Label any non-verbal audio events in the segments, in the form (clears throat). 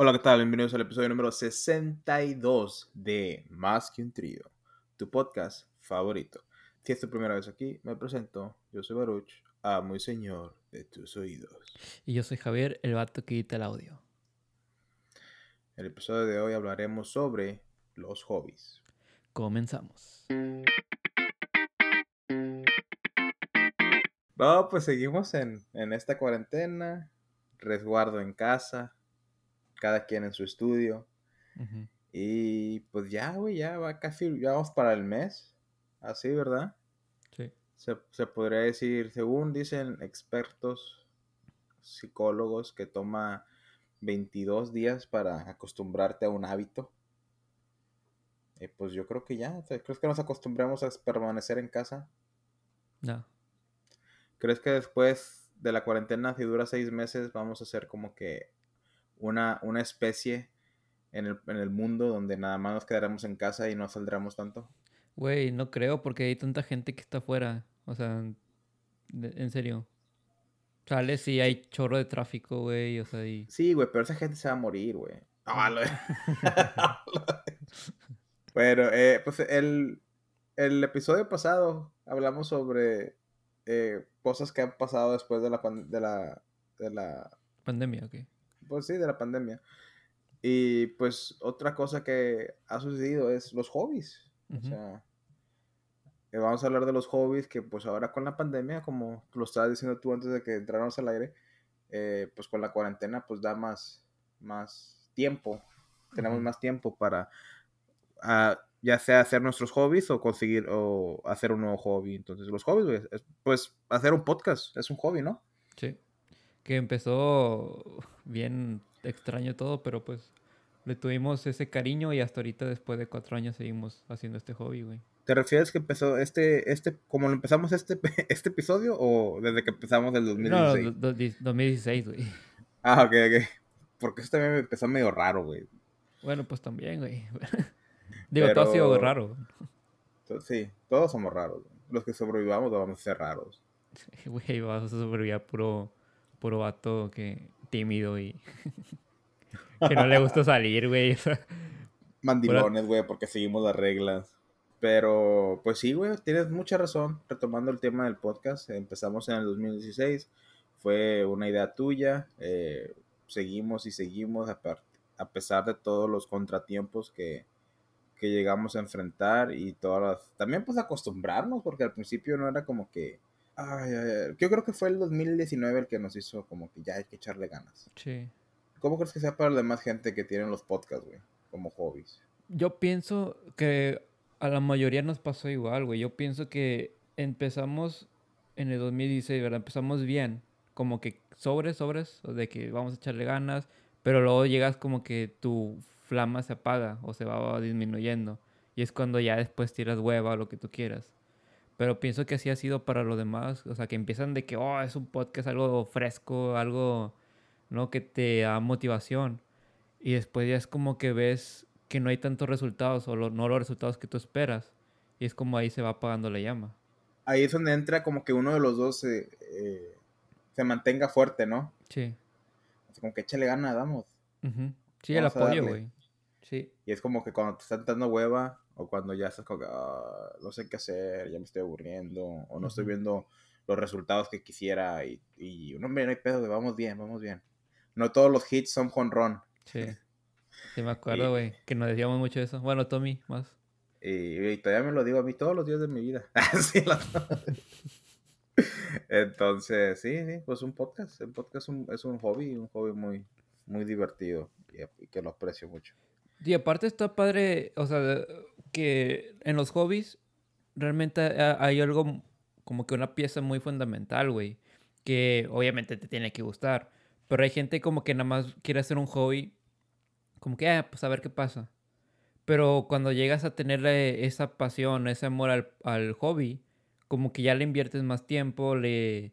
Hola, ¿qué tal? Bienvenidos al episodio número 62 de Más que un trío, tu podcast favorito. Si es tu primera vez aquí, me presento. Yo soy Baruch, amo y señor de tus oídos. Y yo soy Javier, el vato que edita el audio. En el episodio de hoy hablaremos sobre los hobbies. Comenzamos. No, pues seguimos en, en esta cuarentena, resguardo en casa, cada quien en su estudio. Y pues ya, güey, ya va casi, ya vamos para el mes. Así, ¿verdad? Sí. Se, se podría decir, según dicen expertos psicólogos, que toma 22 días para acostumbrarte a un hábito. Y pues yo creo que ya, ¿crees que nos acostumbramos a permanecer en casa? No. ¿Crees que después de la cuarentena, si dura seis meses, vamos a ser como que una, una especie en el, en el mundo donde nada más nos quedaremos en casa y no saldremos tanto? Güey, no creo porque hay tanta gente que está afuera. O sea, de- en serio. Sales y hay chorro de tráfico, güey. O sea, y... Sí, güey, pero esa gente se va a morir, güey. Ah, lo- bueno, (laughs) eh, pues el, el episodio pasado hablamos sobre eh, cosas que han pasado después de la, pan- de la, de la, Pandemia, ok. Pues sí, de la pandemia. Y pues otra cosa que ha sucedido es los hobbies. O sea, eh, vamos a hablar de los hobbies que pues ahora con la pandemia, como lo estabas diciendo tú antes de que entráramos al aire, eh, pues con la cuarentena pues da más, más tiempo. Tenemos más tiempo para ah, ya sea hacer nuestros hobbies o conseguir o hacer un nuevo hobby. Entonces los hobbies, güey, es- pues hacer un podcast es un hobby, ¿no? Sí. Que empezó bien extraño todo, pero pues le tuvimos ese cariño y hasta ahorita, después de cuatro años, seguimos haciendo este hobby, güey. ¿Te refieres que empezó este, este, como lo empezamos este, (laughs) este episodio o desde que empezamos el No, 2016? do- do- di- 2016, güey. Ah, ok, ok. Porque esto también me empezó medio raro, güey. Bueno, pues también, güey. (laughs) Digo, todo ha sido raro. Sí, todos somos raros. güey. Los que sobrevivamos vamos a ser raros. (laughs) Güey, vas a sobrevivir a puro, puro vato que tímido y (laughs) que no le gusta salir, güey. (laughs) Mandilones, güey, porque seguimos las reglas. Pero, pues sí, güey, tienes mucha razón. Retomando el tema del podcast, empezamos en el 2016. Fue una idea tuya. eh, seguimos y seguimos a pesar de todos los contratiempos que, que llegamos a enfrentar y todas las... También pues acostumbrarnos, porque al principio no era como que... Ay, ay. Yo creo que fue el 2019 el que nos hizo como que ya hay que echarle ganas. sí. ¿Cómo crees que sea para la demás gente que tienen los podcasts, güey? Como hobbies. Yo pienso que a la mayoría nos pasó igual, güey. Yo pienso que empezamos en el 2016, ¿verdad? Empezamos bien, como que sobres, sobres, de que vamos a echarle ganas, pero luego llegas como que tu flama se apaga o se va disminuyendo. Y es cuando ya después tiras hueva o lo que tú quieras. Pero pienso que así ha sido para los demás. O sea, que empiezan de que, oh, es un podcast, algo fresco, algo, ¿no? Que te da motivación. Y después ya es como que ves que no hay tantos resultados o lo- no los resultados que tú esperas. Y es como ahí se va apagando la llama. Ahí es donde entra como que uno de los dos eh, eh, se mantenga fuerte, ¿no? Sí. Así como que échale ganas, vamos. Ujú. Sí, el Vamos apoyo, güey. Sí. Y es como que cuando te están dando hueva o cuando ya estás como que "Ah, no sé qué hacer, ya me estoy aburriendo o no estoy viendo los resultados que quisiera y, y no, hombre, no hay pedo, güey, vamos bien, vamos bien. No todos los hits son jonrón. Sí. (laughs) Sí, me acuerdo, güey, que nos decíamos mucho eso. Bueno, Tommy, más. Y, y todavía me lo digo a mí todos los días de mi vida. (laughs) Sí, la- (laughs) Entonces, sí, sí, pues un podcast. El podcast es un, es un hobby, un hobby muy, muy divertido y, y que lo aprecio mucho. Y aparte está padre, o sea, que en los hobbies realmente ha- hay algo como que una pieza muy fundamental, güey, que obviamente te tiene que gustar, pero hay gente como que nada más quiere hacer un hobby, como que, ah, pues a ver qué pasa. Pero cuando llegas a tener esa pasión, ese amor al, al hobby, como que ya le inviertes más tiempo, le,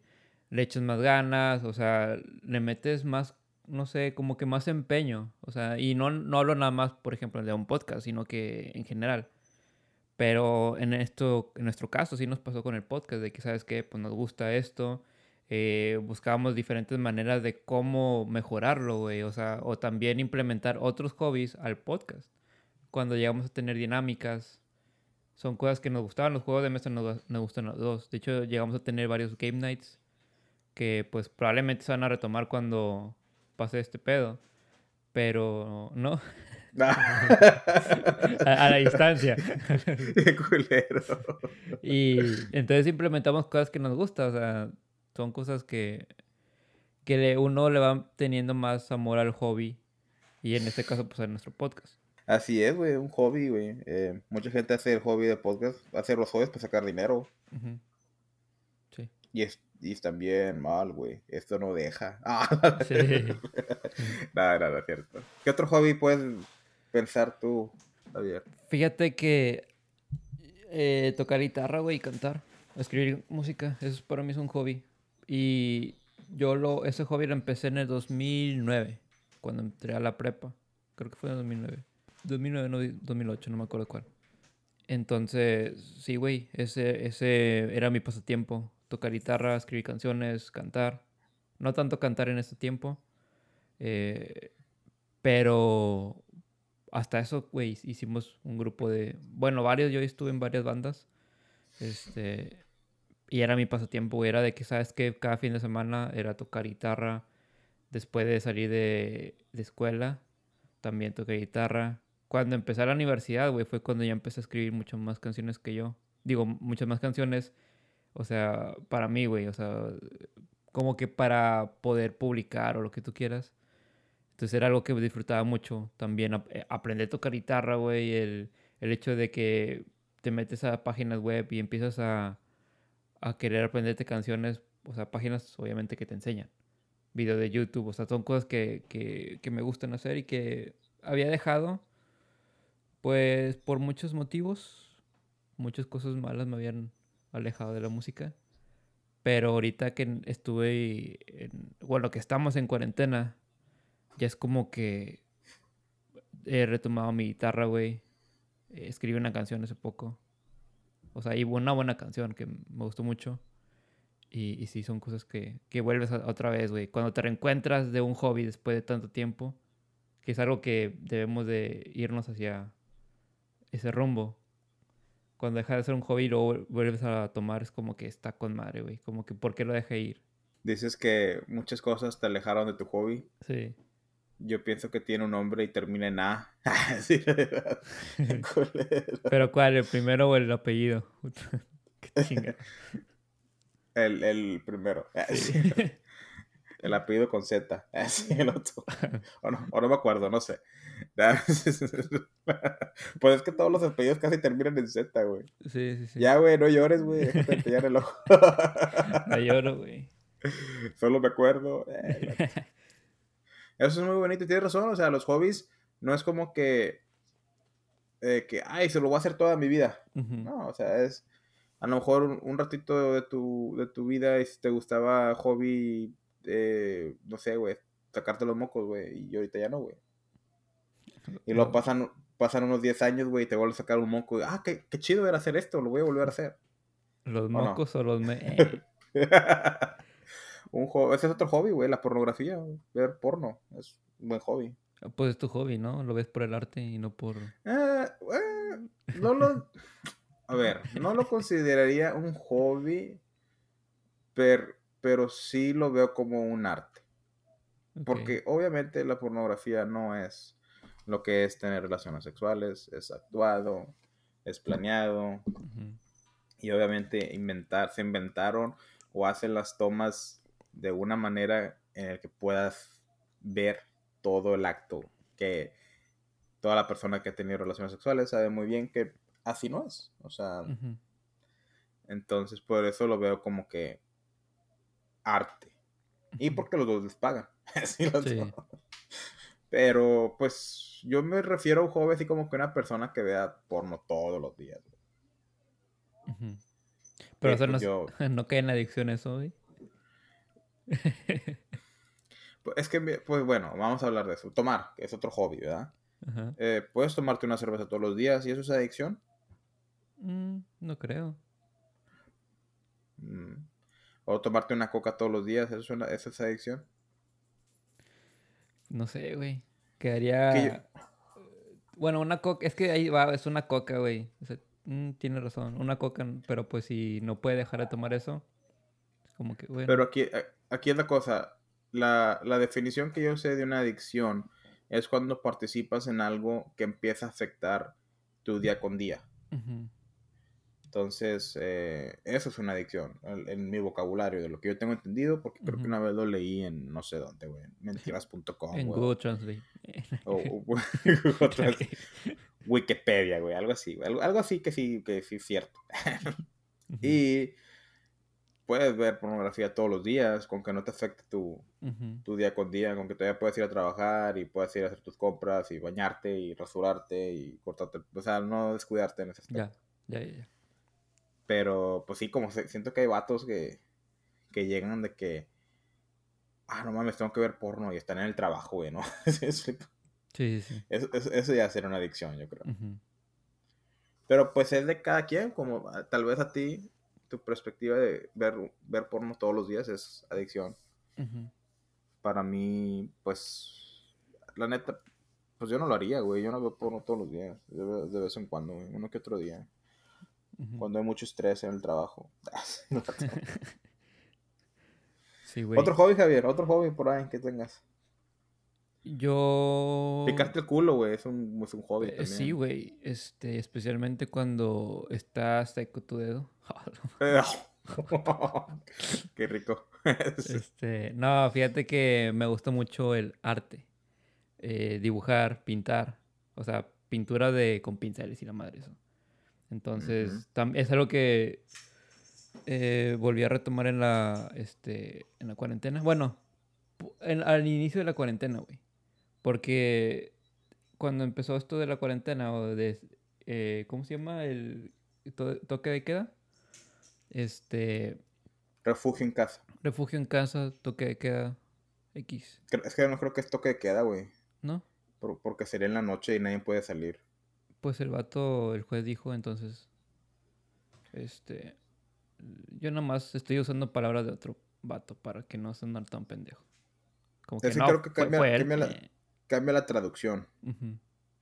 le echas más ganas, o sea, le metes más, no sé, como que más empeño. O sea, y no, no hablo nada más, por ejemplo, de un podcast, sino que en general. Pero en esto, en nuestro caso, sí nos pasó con el podcast, de que, ¿sabes qué? Pues nos gusta esto, eh, buscábamos diferentes maneras de cómo mejorarlo, güey. O sea, o también implementar otros hobbies al podcast. Cuando llegamos a tener dinámicas, son cosas que nos gustaban. Los juegos de mesa nos, nos gustan los dos. De hecho, llegamos a tener varios game nights que pues probablemente se van a retomar cuando pase este pedo. Pero no. (laughs) a, la distancia. (laughs) Qué culero. y entonces implementamos cosas que nos gustan. O sea, son cosas que, que uno le va teniendo más amor al hobby. Y en este caso, pues a nuestro podcast. Así es, güey, un hobby, güey. Eh, mucha gente hace el hobby de podcast, hace los hobbies para sacar dinero. Y, es, y también mal, güey. Esto no deja. Ah, (laughs) sí. (laughs) nada, nada, cierto. ¿Qué otro hobby puedes pensar tú, Javier? Fíjate que eh, tocar guitarra, güey, y cantar. Escribir música, eso para mí es un hobby. Y yo lo, ese hobby lo empecé en el 2009, cuando entré a la prepa. Creo que fue en el 2009. 2009, no, 2008, no me acuerdo cuál. Entonces, sí, güey, ese, ese era mi pasatiempo. Tocar guitarra, escribir canciones, cantar. No tanto cantar en este tiempo. Eh, pero hasta eso, güey, hicimos un grupo de... Bueno, varios, yo estuve en varias bandas. Este, y era mi pasatiempo, Era de que, ¿sabes que Cada fin de semana era tocar guitarra. Después de salir de, de escuela, también toqué guitarra. Cuando empecé la universidad, güey, fue cuando ya empecé a escribir muchas más canciones que yo. Digo, muchas más canciones. O sea, para mí, güey. O sea, como que para poder publicar o lo que tú quieras. Entonces era algo que disfrutaba mucho. También eh, aprender a tocar guitarra, güey. El, el hecho de que te metes a páginas web y empiezas a a querer aprenderte canciones, o sea, páginas obviamente que te enseñan, video de YouTube, o sea, son cosas que, que, que me gustan hacer y que había dejado, pues por muchos motivos, muchas cosas malas me habían alejado de la música. Pero ahorita que estuve, en, bueno, que estamos en cuarentena, ya es como que he retomado mi guitarra, güey. Escribí una canción hace poco. O sea, y una buena canción que me gustó mucho. Y, sí, son cosas que, que vuelves otra vez, güey. Cuando te reencuentras de un hobby después de tanto tiempo, que es algo que debemos de irnos hacia ese rumbo. Cuando deja de ser un hobby y luego vuelves a tomar, es como que está con madre, güey. Como que, ¿por qué lo dejé ir? Dices que muchas cosas te alejaron de tu hobby. Sí. Yo pienso que tiene un nombre y termina en A. (laughs) (laughs) Pero ¿cuál? ¿El primero o el apellido? (laughs) Qué chinga. El, el primero. El apellido con Z. (laughs) el otro. (laughs) O no, o no me acuerdo, no sé. (laughs) Pues es que todos los apellidos casi terminan en Z, güey. Sí, sí, sí. Ya, güey, no llores, güey. Déjate el ojo. No lloro, güey. Solo me acuerdo. Eh, eso es muy bonito y tienes razón. O sea, los hobbies no es como que, eh, que, ay, se lo voy a hacer toda mi vida. No, o sea, es a lo mejor un, ratito de tu, de tu vida y si te gustaba hobby, eh, no sé, güey, sacarte los mocos, güey, y ahorita ya no, güey. Y luego pasan, pasan unos 10 años, güey, y te vuelves a sacar un moco. Y, ah, qué, qué chido era hacer esto, lo voy a volver a hacer. ¿Los mocos o los... Me (laughs) un ese es otro hobby, güey, la pornografía, ver porno, es un buen hobby. Ah, pues es tu hobby, ¿no? Lo ves por el arte y no por... Eh, eh, no lo... A ver, no lo consideraría un hobby, pero, pero sí lo veo como un arte. Porque obviamente la pornografía no es lo que es tener relaciones sexuales, es actuado, es planeado. Y obviamente inventar, se inventaron o hacen las tomas de una manera en la que puedas ver todo el acto, que toda la persona que ha tenido relaciones sexuales sabe muy bien que así no es, o sea, entonces por eso lo veo como que arte, y porque los dos les pagan, (laughs) pero pues yo me refiero a un joven así como que una persona que vea porno todos los días. Pero eso no, yo... (laughs) no cae en adicción eso, güey. (laughs) Pues, es que, pues bueno, vamos a hablar de eso. Tomar, que es otro hobby, ¿verdad? Eh, ¿Puedes tomarte una cerveza todos los días y eso es adicción? Mm, no creo. Mm. O tomarte una coca todos los días, ¿eso es, una, ¿esa es adicción? No sé, güey. Quedaría... Bueno, una coca, es que ahí va, es una coca, güey. Mm, tiene razón, una coca, pero pues si no puede dejar de tomar eso, como que, bueno. Pero aquí, eh, aquí es la cosa, la, definición que yo sé de una adicción es cuando participas en algo que empieza a afectar tu día con día. Entonces, eh, eso es una adicción en, mi vocabulario, de lo que yo tengo entendido, porque creo que una vez lo leí en no sé dónde, güey, mentiras.com. En (laughs) Google Translate. O, (laughs) (laughs) Wikipedia, güey, algo así, algo, algo, así que sí, que sí es cierto. Y puedes ver pornografía todos los días, con que no te afecte tu, tu, día con día, con que todavía puedes ir a trabajar y puedes ir a hacer tus compras y bañarte y rasurarte y cortarte, o sea, no descuidarte en ese aspecto. Ya, ya, ya. Pero, pues sí, como siento que hay vatos que, que llegan de que, ah, no mames, tengo que ver porno y están en el trabajo, güey, ¿no? (laughs) sí, sí, sí. Eso, eso, ya sería una adicción, yo creo. Pero pues es de cada quien, como ah, tal vez a ti tu perspectiva de ver, ver porno todos los días es adicción. Para mí, pues, la neta, pues yo no lo haría, güey. Yo no veo porno todos los días, de, vez en cuando, güey. Uno que otro día. Cuando hay mucho estrés en el trabajo. (laughs) (laughs) sí, güey. Otro hobby, Javier, otro hobby por ahí que tengas. Yo. Picarte el culo, güey, es un, es un hobby. Eh, sí, güey. Este, especialmente cuando está seco tu dedo. (laughs) Qué rico. este, no, fíjate que me gusta mucho el arte. Eh, dibujar, pintar. O sea, pintura de con pinceles y la madre eso. Entonces, es algo que eh, volví a retomar en la, este, en la cuarentena. Bueno, al inicio de la cuarentena, güey. Porque cuando empezó esto de la cuarentena o de... Eh, ¿Cómo se llama? El toque de queda. Este... Refugio en casa. Refugio en casa, toque de queda. X. Es que yo no creo que es toque de queda, güey. ¿No? porque sería en la noche y nadie puede salir. Pues el vato, el juez dijo, entonces. Este. Yo nomás estoy usando palabras de otro vato para que no sonar tan pendejo. Como que no, creo que cambia, la, cambia la traducción.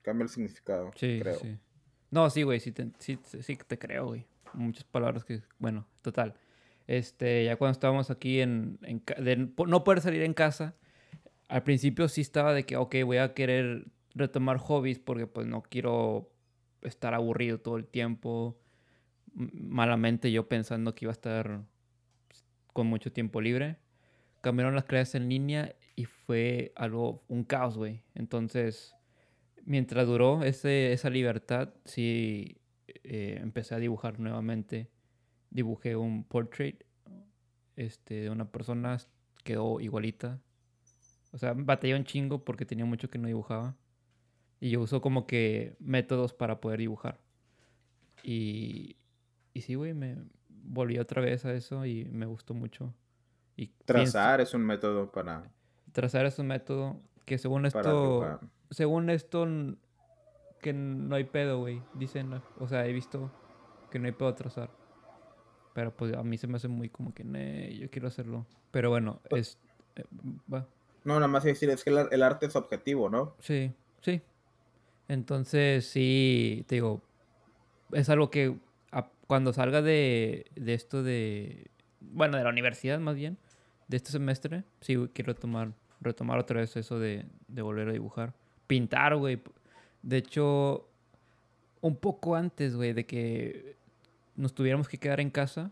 Cambia el significado. Sí, creo. sí. No, sí, güey, sí te, sí, sí te creo, güey. Muchas palabras que, bueno, total. Este, ya cuando estábamos aquí en, en de no poder salir en casa, al principio sí estaba de que, ok, voy a querer retomar hobbies porque pues no quiero estar aburrido todo el tiempo. Malamente yo pensando que iba a estar con mucho tiempo libre. Cambiaron las clases en línea y fue algo, un caos, güey. Entonces, mientras duró ese, esa libertad, sí eh, empecé a dibujar nuevamente. Dibujé un portrait este, de una persona, quedó igualita. O sea, batallé un chingo porque tenía mucho que no dibujaba. Y yo uso como que métodos para poder dibujar. Y, y sí, güey, me volví otra vez a eso y me gustó mucho. Y Trazar es un método para trazar es un método que según esto, según esto, que no hay pedo, güey. Dicen, o sea, he visto que no hay pedo trazar. Pero pues a mí se me hace muy como que, nee, yo quiero hacerlo. Pero bueno, es... Eh, va. No, nada más decir, es que el, arte es objetivo, ¿no? Sí, sí. Entonces, sí, te digo, es algo que cuando salga de, de esto de, bueno, de la universidad más bien, de este semestre, sí quiero tomar retomar otra vez eso de, volver a dibujar. Pintar, güey. De hecho, un poco antes, güey, de que nos tuviéramos que quedar en casa.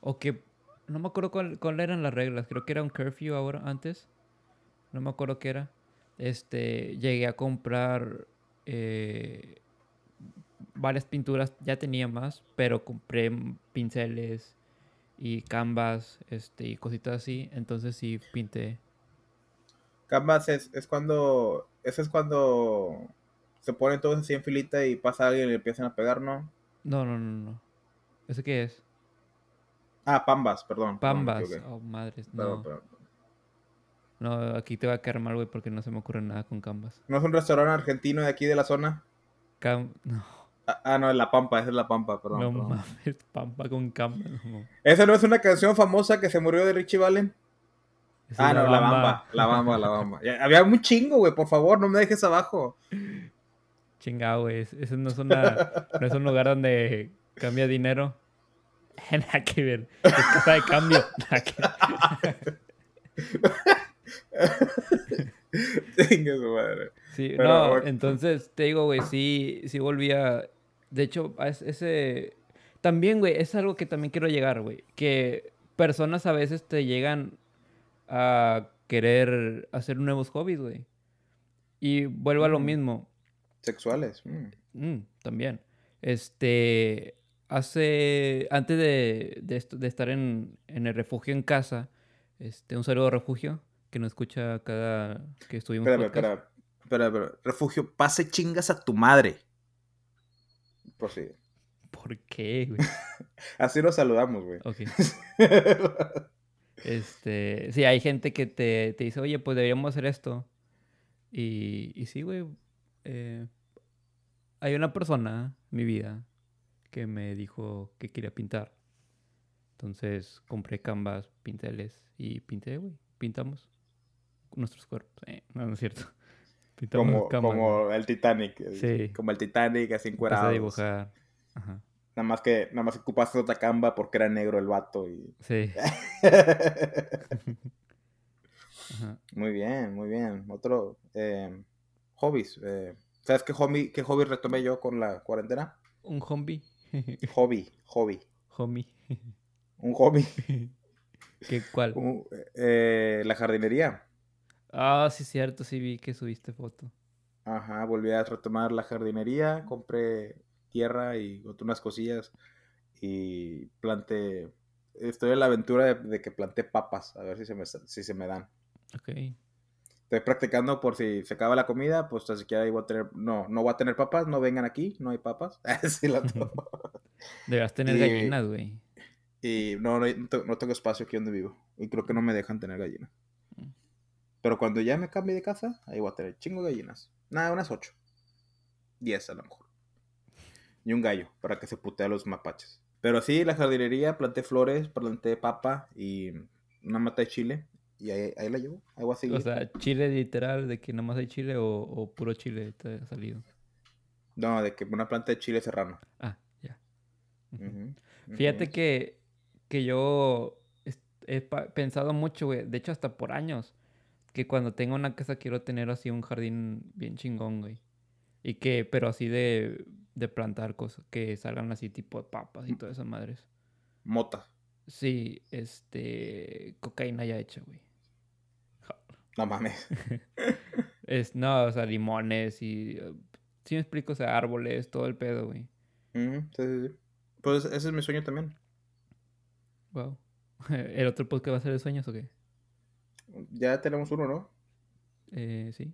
O que. No me acuerdo cuáles cuál eran las reglas. Creo que era un curfew ahora, antes. No me acuerdo qué era. Este. Llegué a comprar. Eh, varias pinturas. Ya tenía más. Pero compré pinceles. Y canvas. Este. Y cositas así. Entonces sí pinté Canvas es, es cuando. Eso es cuando se ponen todos así en filita y pasa alguien y le empiezan a pegar, ¿no? No, no, no, no. ¿Ese qué es? Ah, Pambas, perdón. Pambas. oh, madres. No. No, aquí te va a quedar mal, güey, porque no se me ocurre nada con Canvas. ¿No es un restaurante argentino de aquí de la zona? Cam... No. Ah, ah, no, es La Pampa, esa es La Pampa, perdón. No perdón. mames, Pampa con. No. ¿Esa no es una canción famosa que se murió de Richie Valen? Esa Ah, no, La Bamba, La Bamba, La Bamba. Había un chingo, güey, por favor, no me dejes abajo. Chingado, güey. es- Ese no es, una, no es un lugar donde cambia dinero. (laughs) Nada que ver. Es casa de cambio. (laughs) (laughs) Chingue su madre. Sí, Pero, no, bueno. entonces te digo, güey, sí, sí volvía. De hecho, ese. También, güey, es algo que también quiero llegar, güey. Que personas a veces te llegan a querer hacer nuevos hobbies, güey. Y vuelvo a lo Mm. mismo. Sexuales. mm. Mm, también. Este. Hace. Antes de, de, de estar en, en el refugio en casa. Este, un saludo refugio. Que nos escucha cada que estuvimos. Espera, espera, espera. Refugio, pase chingas a tu madre. Prosigue. ¿Por qué, güey? (laughs) Así nos saludamos, güey. Ok. (laughs) Este, sí, hay gente que te, te dice, oye, pues deberíamos hacer esto. Y, y sí, güey. eh, hay una persona en mi vida que me dijo que quería pintar. Entonces compré canvas, pinceles y pinté, güey. Pintamos nuestros cuerpos. Eh, no, no es cierto. (laughs) Como, como el Titanic. Sí. Como el Titanic, así Empecé encuerado. a dibujar. Ajá. Nada más que, nada más ocupaste otra camba porque era negro el vato y... Sí. (laughs) Ajá. muy bien, muy bien. Otro, eh, hobbies. eh, ¿Sabes qué hobby, qué hobby retomé yo con la cuarentena? Un hobby. (laughs) Hobby, hobby. Homie. Un hobby. ¿Qué cuál? Eh, la jardinería. Ah, sí, cierto, sí vi que subiste foto. Ajá, volví a retomar la jardinería, compré tierra y otras cosillas y planté, estoy en la aventura de, de que planté papas, a ver si se me, si se me dan. Ok. Estoy practicando por si se acaba la comida, pues tan siquiera voy a tener, no, no voy a tener papas, no vengan aquí, no hay papas. Sí, la tomo. Deberás tener Y- gallinas, güey. y no, no, no tengo espacio aquí donde vivo y creo que no me dejan tener gallinas. Pero cuando ya me cambie de casa, ahí voy a tener chingo de gallinas. Nada, unas ocho. Diez a lo mejor. Y un gallo para que se putee a los mapaches. Pero sí, la jardinería, planté flores, planté papa y una mata de chile. Y ahí, ahí la llevo. Ahí voy a seguir. O sea, chile literal, de que nada más hay chile o, o puro chile te ha salido. no, de que una planta de chile serrano. Ah, ya. Fíjate que, que yo he pensado mucho, güey. De hecho, hasta por años. Que cuando tenga una casa quiero tener así un jardín bien chingón, güey. Y que, pero así de, de plantar cosas. Que salgan así tipo de papas y todas esas madres. Mota. Sí, este. Cocaína ya hecha, güey. No mames. (laughs) Es, no, o sea, limones y. eh, Sí me explico, o sea, árboles, todo el pedo, güey. Sí, sí, sí. Pues ese es mi sueño también. Wow. (laughs) ¿El otro podcast va a ser de sueños o qué? Ya tenemos uno, ¿no? Eh, sí.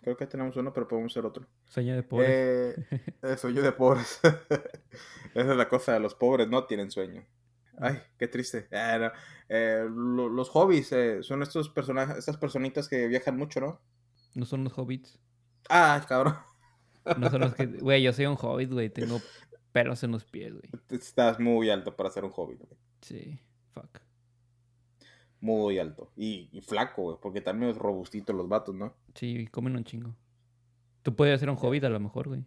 Creo que tenemos uno, pero podemos hacer otro. Sueño de pobres. Eh, sueño de pobres. (laughs) Esa es la cosa, los pobres no tienen sueño. Ay, qué triste. Ah, no. Eh, lo- los hobbies eh, son estos personajes, estas personitas que viajan mucho, ¿no? No son los hobbits. Ah, cabrón. No son los que. (laughs) Güey, yo soy un hobbit, güey. Tengo pelos en los pies, güey. Estás muy alto para ser un hobbit, güey. Sí. Muy alto. Y, y flaco, güey, porque también es robustito los vatos, ¿no? Sí, comen un chingo. Tú puedes ser un hobbit a lo mejor, güey.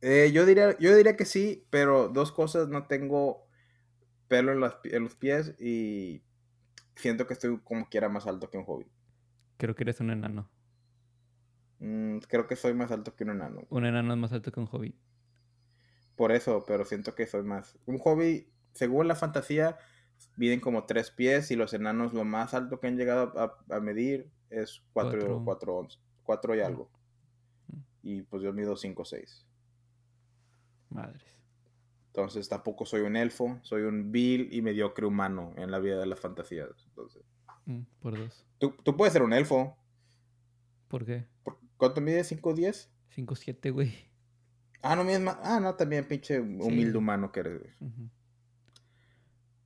Eh, yo, diría, yo diría que sí, pero dos cosas, no tengo pelo en, las pi- en los pies y siento que estoy como quiera más alto que un hobbit. Creo que eres un enano. Mm, creo que soy más alto que un enano. Un enano es más alto que un hobbit. Por eso, pero siento que soy más. Un hobby, según la fantasía, miden como tres pies y los enanos lo más alto que han llegado a, a medir es cuatro, Cuatro. cuatro, once- cuatro y Mm. algo. Mm. Y pues yo mido cinco o seis. Madres. Entonces tampoco soy un elfo, soy un vil y mediocre humano en la vida de las fantasías. Entonces, Mm, por dos. tú, tú puedes ser un elfo. ¿Por qué? ¿Por- ¿Cuánto mides? ¿5 o 10? 5 7, güey. Ah, no mides más. Ah, no, también pinche humilde Sí. humano que eres. güey. Ujú.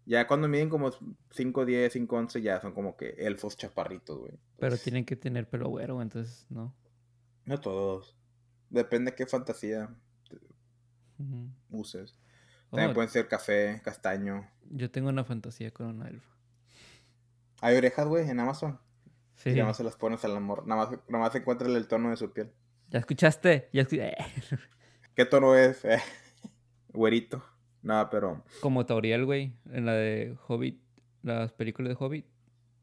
Ya cuando miden como 5, 10, 5, 11, ya son como que elfos chaparritos, güey. Pero tienen que tener pelo güero, entonces no. No todos. Depende de qué fantasía. uses. También oh. pueden ser café, castaño. Yo tengo una fantasía con una elfa. Hay orejas, güey, en Amazon. Sí. Y nada más se las pones al amor. Nada más, nada más encuentras el tono de su piel. ¿Ya escuchaste? ¿Ya (laughs) ¿Qué tono es? Eh, (laughs) güerito. Nada, pero. Como Tauriel, güey, en la de Hobbit, las películas de Hobbit.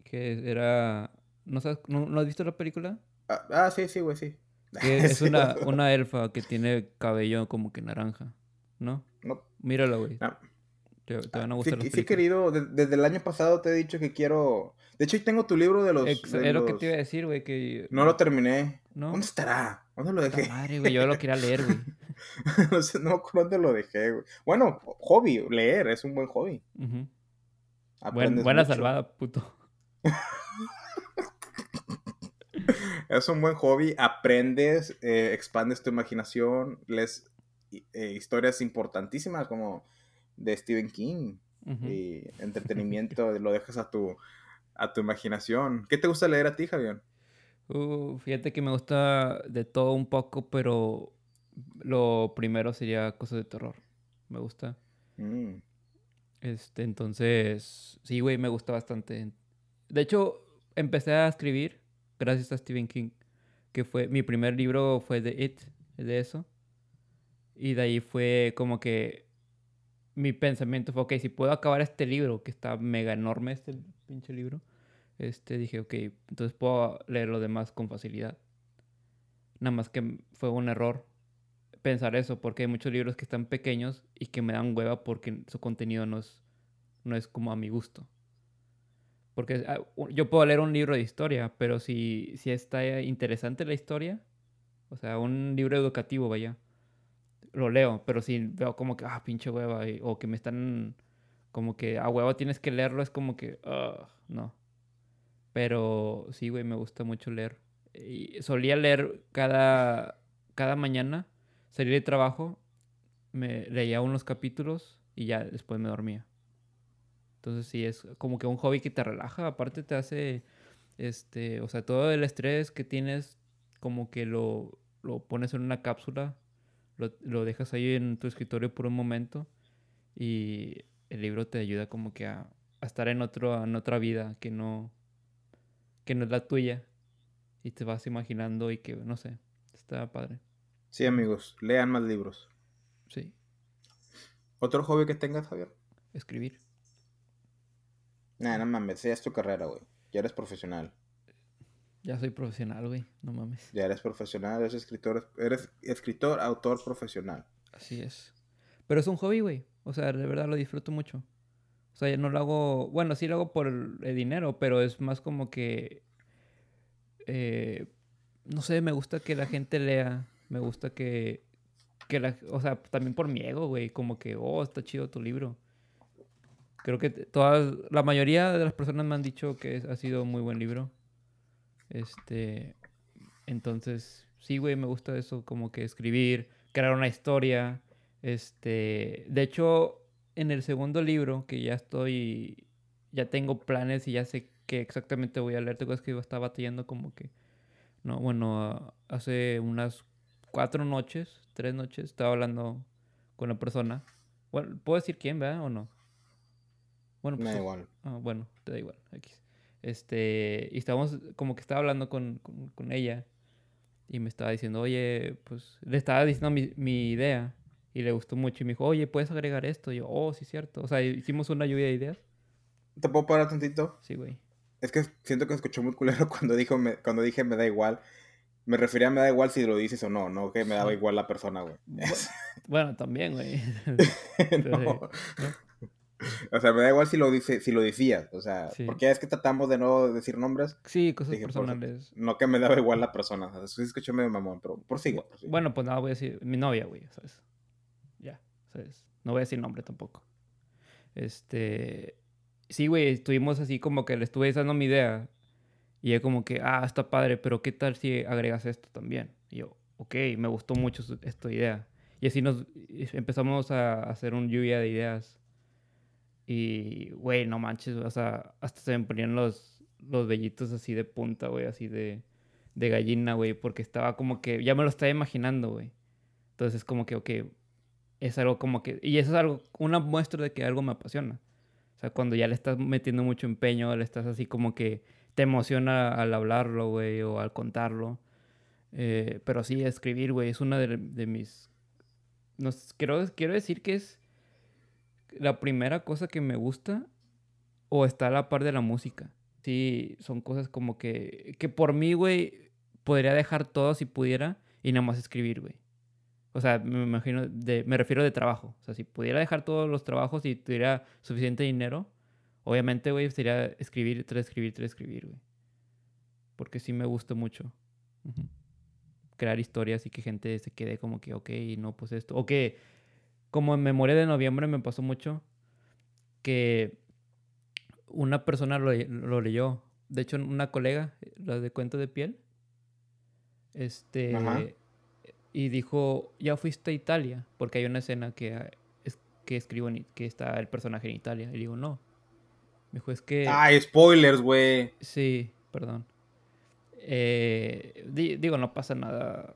Que era. ¿No, sabes, no, has visto la película? Ah, ah sí, sí, güey, sí. (laughs) es una, una elfa que tiene cabello como que naranja, ¿no? No. Mírala, güey. Te, van a gustar sí, sí, querido. Desde el año pasado te he dicho que quiero. De hecho, tengo tu libro de los. Es lo que te iba a decir, güey. Que... No lo terminé. ¿Dónde estará? ¿Dónde lo dejé? Madre, güey. Yo lo quería leer, güey. (laughs) no sé, no dónde lo dejé, güey. Bueno, hobby. Leer es un buen hobby. buena salvada, puto. (laughs) es un buen hobby. Aprendes, eh, expandes tu imaginación, lees eh, historias importantísimas como de Stephen King. Y (laughs) entretenimiento lo dejas a tu, a tu imaginación. ¿Qué te gusta leer a ti, Javier? Uh, fíjate que me gusta de todo un poco, pero lo primero sería cosas de terror. Me gusta. Mm. Este, entonces, sí, güey, me gusta bastante. De hecho, empecé a escribir gracias a Stephen King, que fue mi primer libro fue de It, de eso. Y de ahí fue como que mi pensamiento fue, ok, si puedo acabar este libro, que está mega enorme este pinche libro, este, dije, ok, entonces puedo leer lo demás con facilidad. Nada más que fue un error pensar eso, porque hay muchos libros que están pequeños y que me dan hueva porque su contenido no es, no es como a mi gusto. Porque ah, yo puedo leer un libro de historia, pero si, si está interesante la historia, o sea, un libro educativo, vaya, lo leo, pero si veo como que, ah, pinche hueva, o que me están como que a huevo tienes que leerlo, es como que, no. Pero sí, güey, me gusta mucho leer. Y solía leer cada, cada mañana, salía de trabajo, me leía unos capítulos y ya después me dormía. Entonces sí, es como que un hobby que te relaja, aparte te hace, este, o sea, todo el estrés que tienes, como que lo, lo pones en una cápsula lo, dejas ahí en tu escritorio por un momento y el libro te ayuda como que a, estar en, otro, en otra vida que no, que no es la tuya y te vas imaginando y que, no sé, está padre. Sí, amigos, lean más libros. Sí. ¿Otro hobby que tengas, Javier? Escribir. Nah, no mames, ya es tu carrera, güey. Ya eres profesional. Ya soy profesional, güey, no mames. Ya eres profesional, eres escritor, eres escritor, autor profesional. Así es. Pero es un hobby, güey. O sea, de verdad lo disfruto mucho. O sea, no lo hago, bueno, sí lo hago por el dinero, pero es más como que, eh, no sé, me gusta que la gente lea, me gusta que, que la, o sea, también por mi ego, güey, como que, oh, está chido tu libro. Creo que todas, la mayoría de las personas me han dicho que ha sido muy buen libro. Este, entonces, sí, güey, me gusta eso, como que escribir, crear una historia. Este, de hecho, en el segundo libro, que ya estoy, ya tengo planes y ya sé qué exactamente voy a leer, tengo que estar batallando como que, no, bueno, hace unas cuatro noches, tres noches, estaba hablando con una persona. Bueno, ¿puedo decir quién, verdad? ¿O no? Bueno, pues, me da igual. Ah, bueno, te da igual. X. Este, y estábamos, como que estaba hablando con, con, ella y me estaba diciendo, oye, pues le estaba diciendo mi, mi, idea y le gustó mucho y me dijo, oye, ¿puedes agregar esto? Y yo, oh, sí, cierto. O sea, hicimos una lluvia de ideas. ¿Te puedo parar tantito? Sí, güey. Es que siento que escuchó muy culero (laughs) cuando, dijo, me, cuando dije me da igual. Me refería a me da igual si lo dices o no, no que me daba igual la persona, güey. (laughs) Bueno, también, güey. (laughs) ¿no? O sea, me da igual si lo dice, si lo decías. O sea, porque es que tratamos de no decir nombres. Sí, cosas personales. no que me daba igual la persona. O sea, sí escuché medio mamón, pero por sí. Bueno, pues nada, voy a decir mi novia, güey, ¿sabes? No voy a decir nombre tampoco. Este. Sí, güey, estuvimos así como que le estuve dando mi idea. Y ella como que, ah, está padre, pero ¿qué tal si agregas esto también? Y yo, ok, me gustó mucho esta idea. Y así nos empezamos a hacer un lluvia de ideas y, güey, no manches, o sea, hasta se me ponían los, los vellitos así de punta, güey, así de, de gallina, güey, porque estaba como que, ya me lo estaba imaginando, güey. Entonces es como que, ok, es algo como que, y eso es algo, una muestra de que algo me apasiona. O sea, cuando ya le estás metiendo mucho empeño, le estás así como que te emociona al hablarlo, güey, o al contarlo. Eh, pero sí, escribir, güey, es una de, mis... No, quiero, quiero decir que es la primera cosa que me gusta o está a la par de la música. Sí, son cosas como que, que por mí, güey, podría dejar todo si pudiera y nada más escribir, güey. O sea, me imagino, de, me refiero de trabajo. O sea, si pudiera dejar todos los trabajos y tuviera suficiente dinero, obviamente, güey, sería escribir, tres escribir, tres escribir, güey. Porque sí me gusta mucho. Crear historias y que gente se quede como que, ok, no, pues esto. O que, como en Memoria de Noviembre me pasó mucho, que una persona lo, lo leyó. De hecho, una colega, la de Cuento de Piel, este, y dijo, ya fuiste a Italia, porque hay una escena que, es, que escribo que está el personaje en Italia. Y digo, no. Me dijo, es que... Ah, spoilers, güey. Sí, perdón. Eh, digo, no pasa nada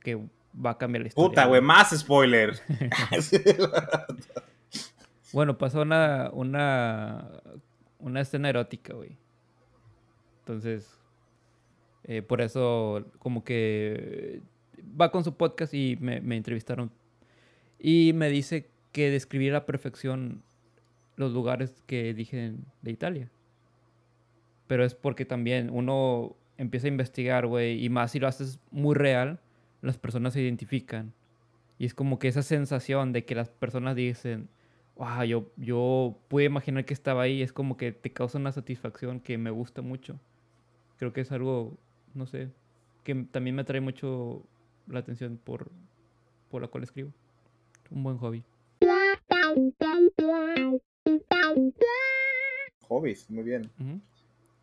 que va a cambiar la historia. Puta, güey, más spoilers. (laughs) bueno, pasó una, una, una escena erótica, güey. Entonces, eh, por eso como que va con su podcast y me, entrevistaron. Y me dice que describir a la perfección los lugares que dije de Italia. Pero es porque también uno empieza a investigar, güey, y más si lo haces muy real, las personas se identifican. Y es como que esa sensación de que las personas dicen, wow, yo, yo pude imaginar que estaba ahí, es como que te causa una satisfacción que me gusta mucho. Creo que es algo, no sé, que también me atrae mucho la atención por, por la cual escribo. Un buen hobby. Hobbies, muy bien.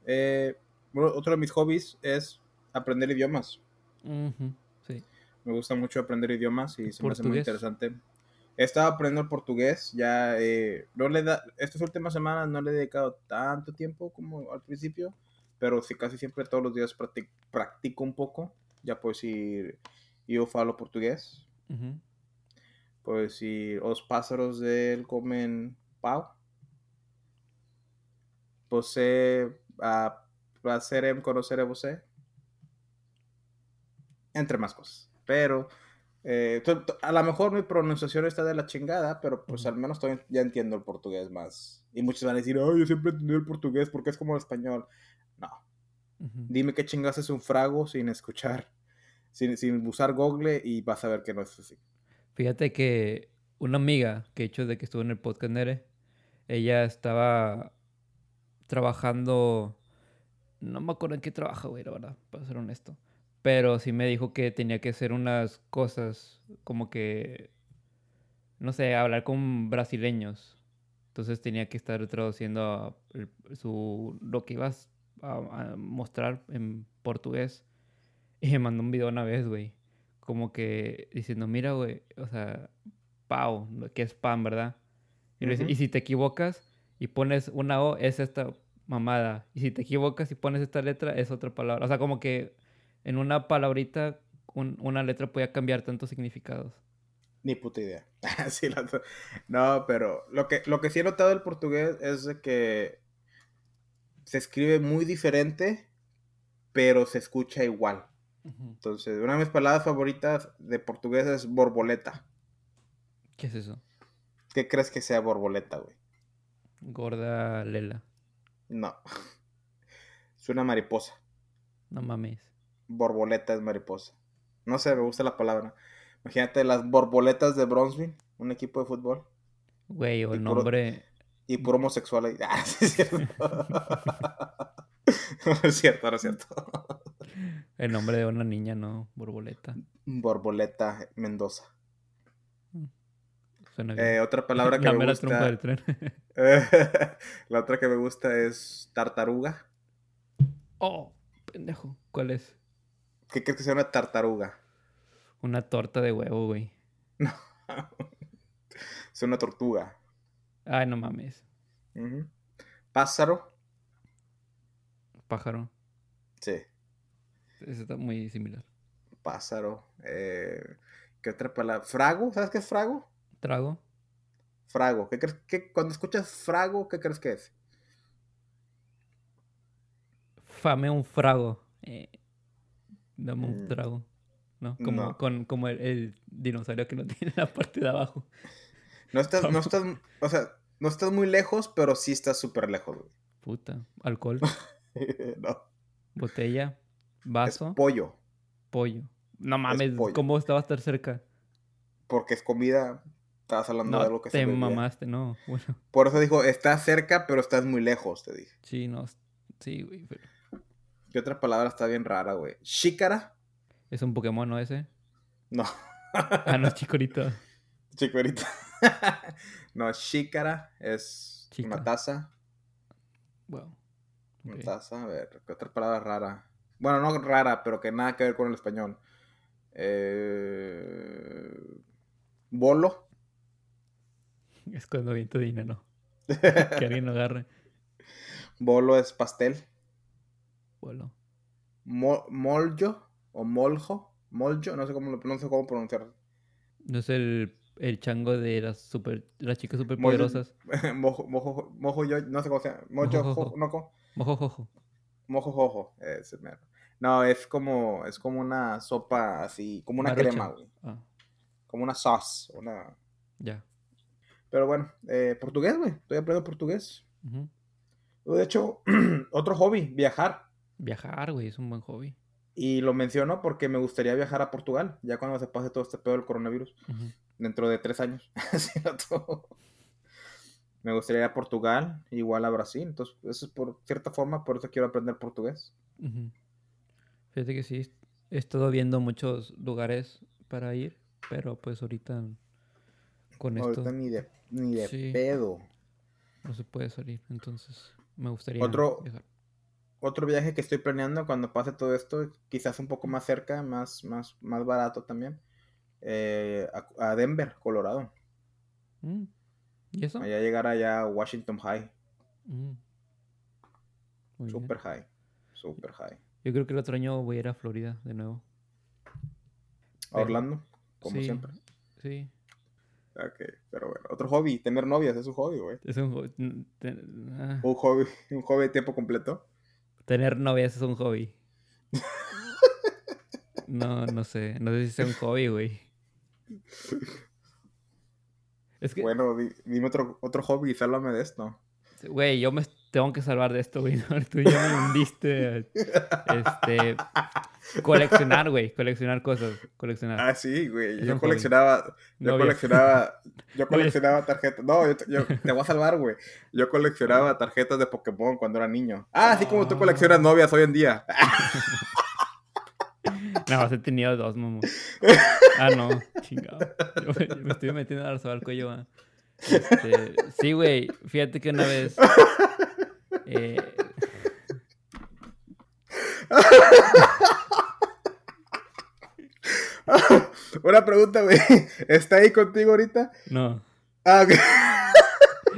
Eh, otro de mis hobbies es aprender idiomas. sí. Me gusta mucho aprender idiomas y se me hace muy interesante. He estado aprendiendo portugués, ya eh, no le da, estas últimas semanas no le he dedicado tanto tiempo como al principio, pero sí casi siempre todos los días practico un poco. Ya puedo decir yo falo portugués. Pues si los pájaros de él comen pau. Você a placer en conocer a você. Entre más cosas. Pero eh, a lo mejor mi pronunciación está de la chingada, pero pues al menos ya entiendo el portugués más. Y muchos van a decir, oh, yo siempre entendí el portugués porque es como el español. No. Dime qué chingas es un frago sin escuchar sin, usar Google y vas a ver que no es así. Fíjate que una amiga que he hecho de que estuvo en el podcast Nere, ella estaba trabajando, no me acuerdo en qué trabaja, güey, la verdad, para ser honesto. Pero sí me dijo que tenía que hacer unas cosas como que, no sé, hablar con brasileños. Entonces tenía que estar traduciendo su, lo que ibas a mostrar en portugués (laughs) Y me mandó un video una vez, güey. Como que diciendo, mira, güey, o sea, Pau, que es pan, ¿verdad? Y, y si te equivocas y pones una O, es esta mamada. Y si te equivocas y pones esta letra, es otra palabra. O sea, como que en una palabrita, una letra puede cambiar tantos significados. Ni puta idea. (laughs) no, pero lo que, lo que sí he notado del portugués es que se escribe muy diferente, pero se escucha igual. Entonces, una de mis palabras favoritas de portugués es borboleta. ¿Qué es eso? ¿Qué crees que sea borboleta, güey? Gorda Lela. No. (laughs) Es una mariposa. No mames. Borboleta es mariposa. No sé, me gusta la palabra. Imagínate las borboletas de Bronzeville, un equipo de fútbol. Güey, o el nombre. y puro homosexual. (laughs) Ah, sí, es cierto. (laughs) no es cierto, no es cierto. El nombre de una niña, no, Borboleta. Borboleta Mendoza. Mm, eh, otra palabra (laughs) que me gusta. Del tren. (laughs) la otra que me gusta es tartaruga. Oh, pendejo. ¿Cuál es? ¿Qué crees que sea una tartaruga? Una torta de huevo, güey. (laughs) No. es una tortuga. Ay, no mames. Pájaro. Pájaro. Sí. Eso está muy similar. Pájaro. Eh, ¿Qué otra palabra? ¿Frago? ¿Sabes qué es frago? ¿Trago? Frago. ¿Qué crees que cuando escuchas frago, qué crees que es? Fame un frago. Eh, dame un Mm, trago. ¿No? Como, no. con, como el, el dinosaurio que no (laughs) tiene la parte de abajo. No estás, no estás, o sea, no estás muy lejos, pero sí estás súper lejos, güey. Puta. Alcohol, (laughs) no, botella, es vaso, pollo. pollo. No mames, pollo. ¿cómo estaba a estar cerca? Porque es comida. Estabas hablando No, de algo que te se bebía. mamaste, no. (laughs) Bueno, Por eso dijo, estás cerca, pero estás muy lejos, te dije. sí, no. Sí, güey. pero ¿Qué otra palabra está bien rara, güey? Shícara. Es un Pokémon, ¿no? Ese. No. Ah, no, chicorito. (laughs) Chicorita. (laughs) no, shícara es Chica. una taza. Wow. Una Ok. taza, a ver, ¿qué otra palabra rara? Bueno, no rara, pero que nada que ver con el español. Eh... Bolo. (laughs) Es cuando viento dinero. (laughs) Que alguien lo agarre. Bolo es pastel. Bueno. Mo- mollo o moljo. Moljo, no sé cómo, lo- no sé cómo pronunciar. No es el, el chango de las super, las chicas super poderosas. (laughs) mojo, mojo, mojo yo, no sé cómo se llama. Mojo, Mojo, jo- jojo. Mojo jojo. mojo jojo. ese mero. No, es como, es como una sopa así, como una crema, güey. Ah, Como una sauce, una... ya. Pero bueno, eh, portugués, güey. Estoy aprendiendo portugués. De hecho, (clears throat) otro hobby, viajar. Viajar, güey, es un buen hobby. Y lo menciono porque me gustaría viajar a Portugal, ya cuando se pase todo este pedo del coronavirus, dentro de tres años. (laughs) Me gustaría ir a Portugal, igual a Brasil. Entonces, eso es por cierta forma, por eso quiero aprender portugués. Ujú. Fíjate que sí, he estado viendo muchos lugares para ir, pero pues ahorita con esto Ahorita ni de, ni de Sí. pedo. no se puede salir, entonces me gustaría Otro- viajar. Otro viaje que estoy planeando cuando pase todo esto, quizás un poco más cerca, más, más, más barato también, eh, a, a Denver, Colorado. Mm. ¿Y eso? Allá llegar allá a Washington High. Mm. Bien. Super high. Super high. Yo creo que el otro año voy a ir a Florida de nuevo. A Orlando, como sí, siempre. Sí, Ok, pero bueno. Otro hobby, tener novias, es un hobby, güey. es un hobby. ah, Un hobby, (laughs) un hobby de tiempo completo. Tener novias es un hobby. No, no sé. No sé si sea un hobby, güey. Es que, Bueno, di- dime otro, otro hobby, sálvame de esto. güey, yo me tengo que salvar de esto, güey. (laughs) Tú ya me hundiste. Este. Coleccionar, güey. Coleccionar cosas. Coleccionar. Ah, sí, güey. Yo coleccionaba, yo coleccionaba, (laughs) yo coleccionaba tarjetas. No, yo, te- yo te voy a salvar, güey. Yo coleccionaba tarjetas de Pokémon cuando era niño. Ah, así como tú Ah. coleccionas novias hoy en día. (laughs) No, he tenido dos, mamá. Ah, no. Chingado. Yo, me- yo me estoy metiendo a al cuello. Este, sí, güey. Fíjate que una vez. Eh, (laughs) Una pregunta, güey. ¿Está ahí contigo ahorita? no. Ah.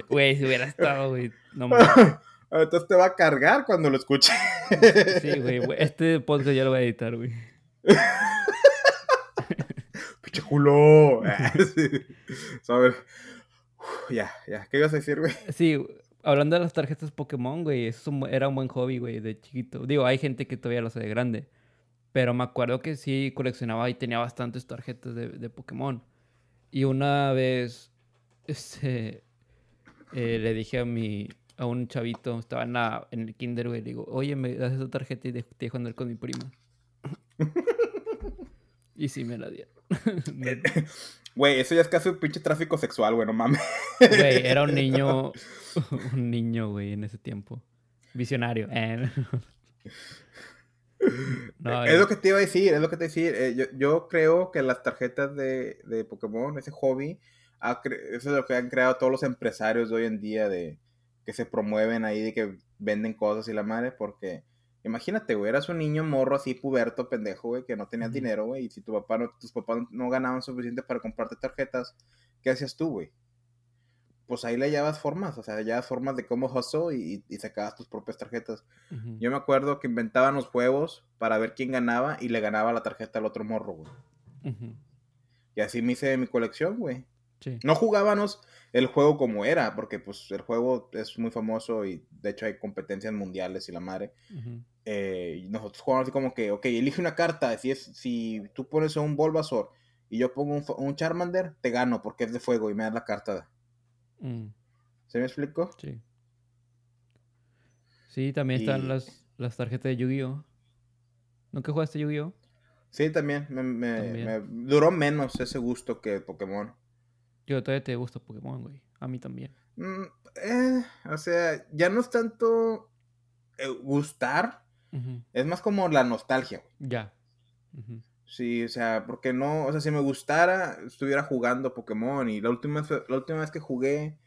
Güey, si hubiera estado, güey. No (laughs) mames. Entonces te va a cargar cuando lo escuche. Sí, güey. güey, Este podcast ya lo voy a editar, güey. (laughs) Pinche culo. Sí. So, a ver. Uf, Ya, ya. ¿Qué ibas a decir, güey? Sí, hablando de las tarjetas Pokémon, güey. Eso era un buen hobby, güey, de chiquito. Digo, hay gente que todavía lo hace de grande. Pero me acuerdo que sí coleccionaba y tenía bastantes tarjetas de, de Pokémon. Y una vez, (laughs) este, eh, le dije a mi, a un chavito, estaba en, la, en el kinder, güey, le digo, oye, me das esa tarjeta y te dejo andar con mi prima. (laughs) y sí me la dieron. Me- (laughs) Güey, eso ya es casi un pinche tráfico sexual, güey, no mames. Güey, era un niño, (laughs) un niño, güey, en ese tiempo. Visionario. Eh, (laughs) no, es eh, lo que te iba a decir, es lo que te iba a decir. Eh, yo, yo creo que las tarjetas de, de Pokémon, ese hobby, ha eso es lo que han creado todos los empresarios de hoy en día, de que se promueven ahí, de que venden cosas y la madre, porque imagínate, güey, eras un niño morro así, puberto, pendejo, güey, que no tenías dinero, güey, y si tu papá no, tus papás no ganaban suficiente para comprarte tarjetas, ¿qué hacías tú, güey? Pues ahí le hallabas formas, o sea, hallabas formas de cómo hustle y, y sacabas tus propias tarjetas. Yo me acuerdo que inventaban los juegos para ver quién ganaba y le ganaba la tarjeta al otro morro, güey. Y así me hice mi colección, güey. No jugábamos el juego como era, porque pues el juego es muy famoso y de hecho hay competencias mundiales y la madre. Eh, nosotros jugamos así como que, ok, elige una carta, si, es, si tú pones un Bulbasaur y yo pongo un, Charmander, te gano porque es de fuego y me das la carta. Mm. ¿Se me explicó? Sí. Sí, también están las, las tarjetas de Yu-Gi-Oh! ¿Nunca jugaste Yu-Gi-Oh? Sí, también. Me, duró menos ese gusto que Pokémon. Yo todavía te gusta Pokémon, güey. A mí también. Mm, eh, o sea, ya no es tanto eh, gustar. Es más como la nostalgia. Ya. Sí, o sea, porque no, o sea, si me gustara, estuviera jugando Pokémon. Y la última, la última vez que jugué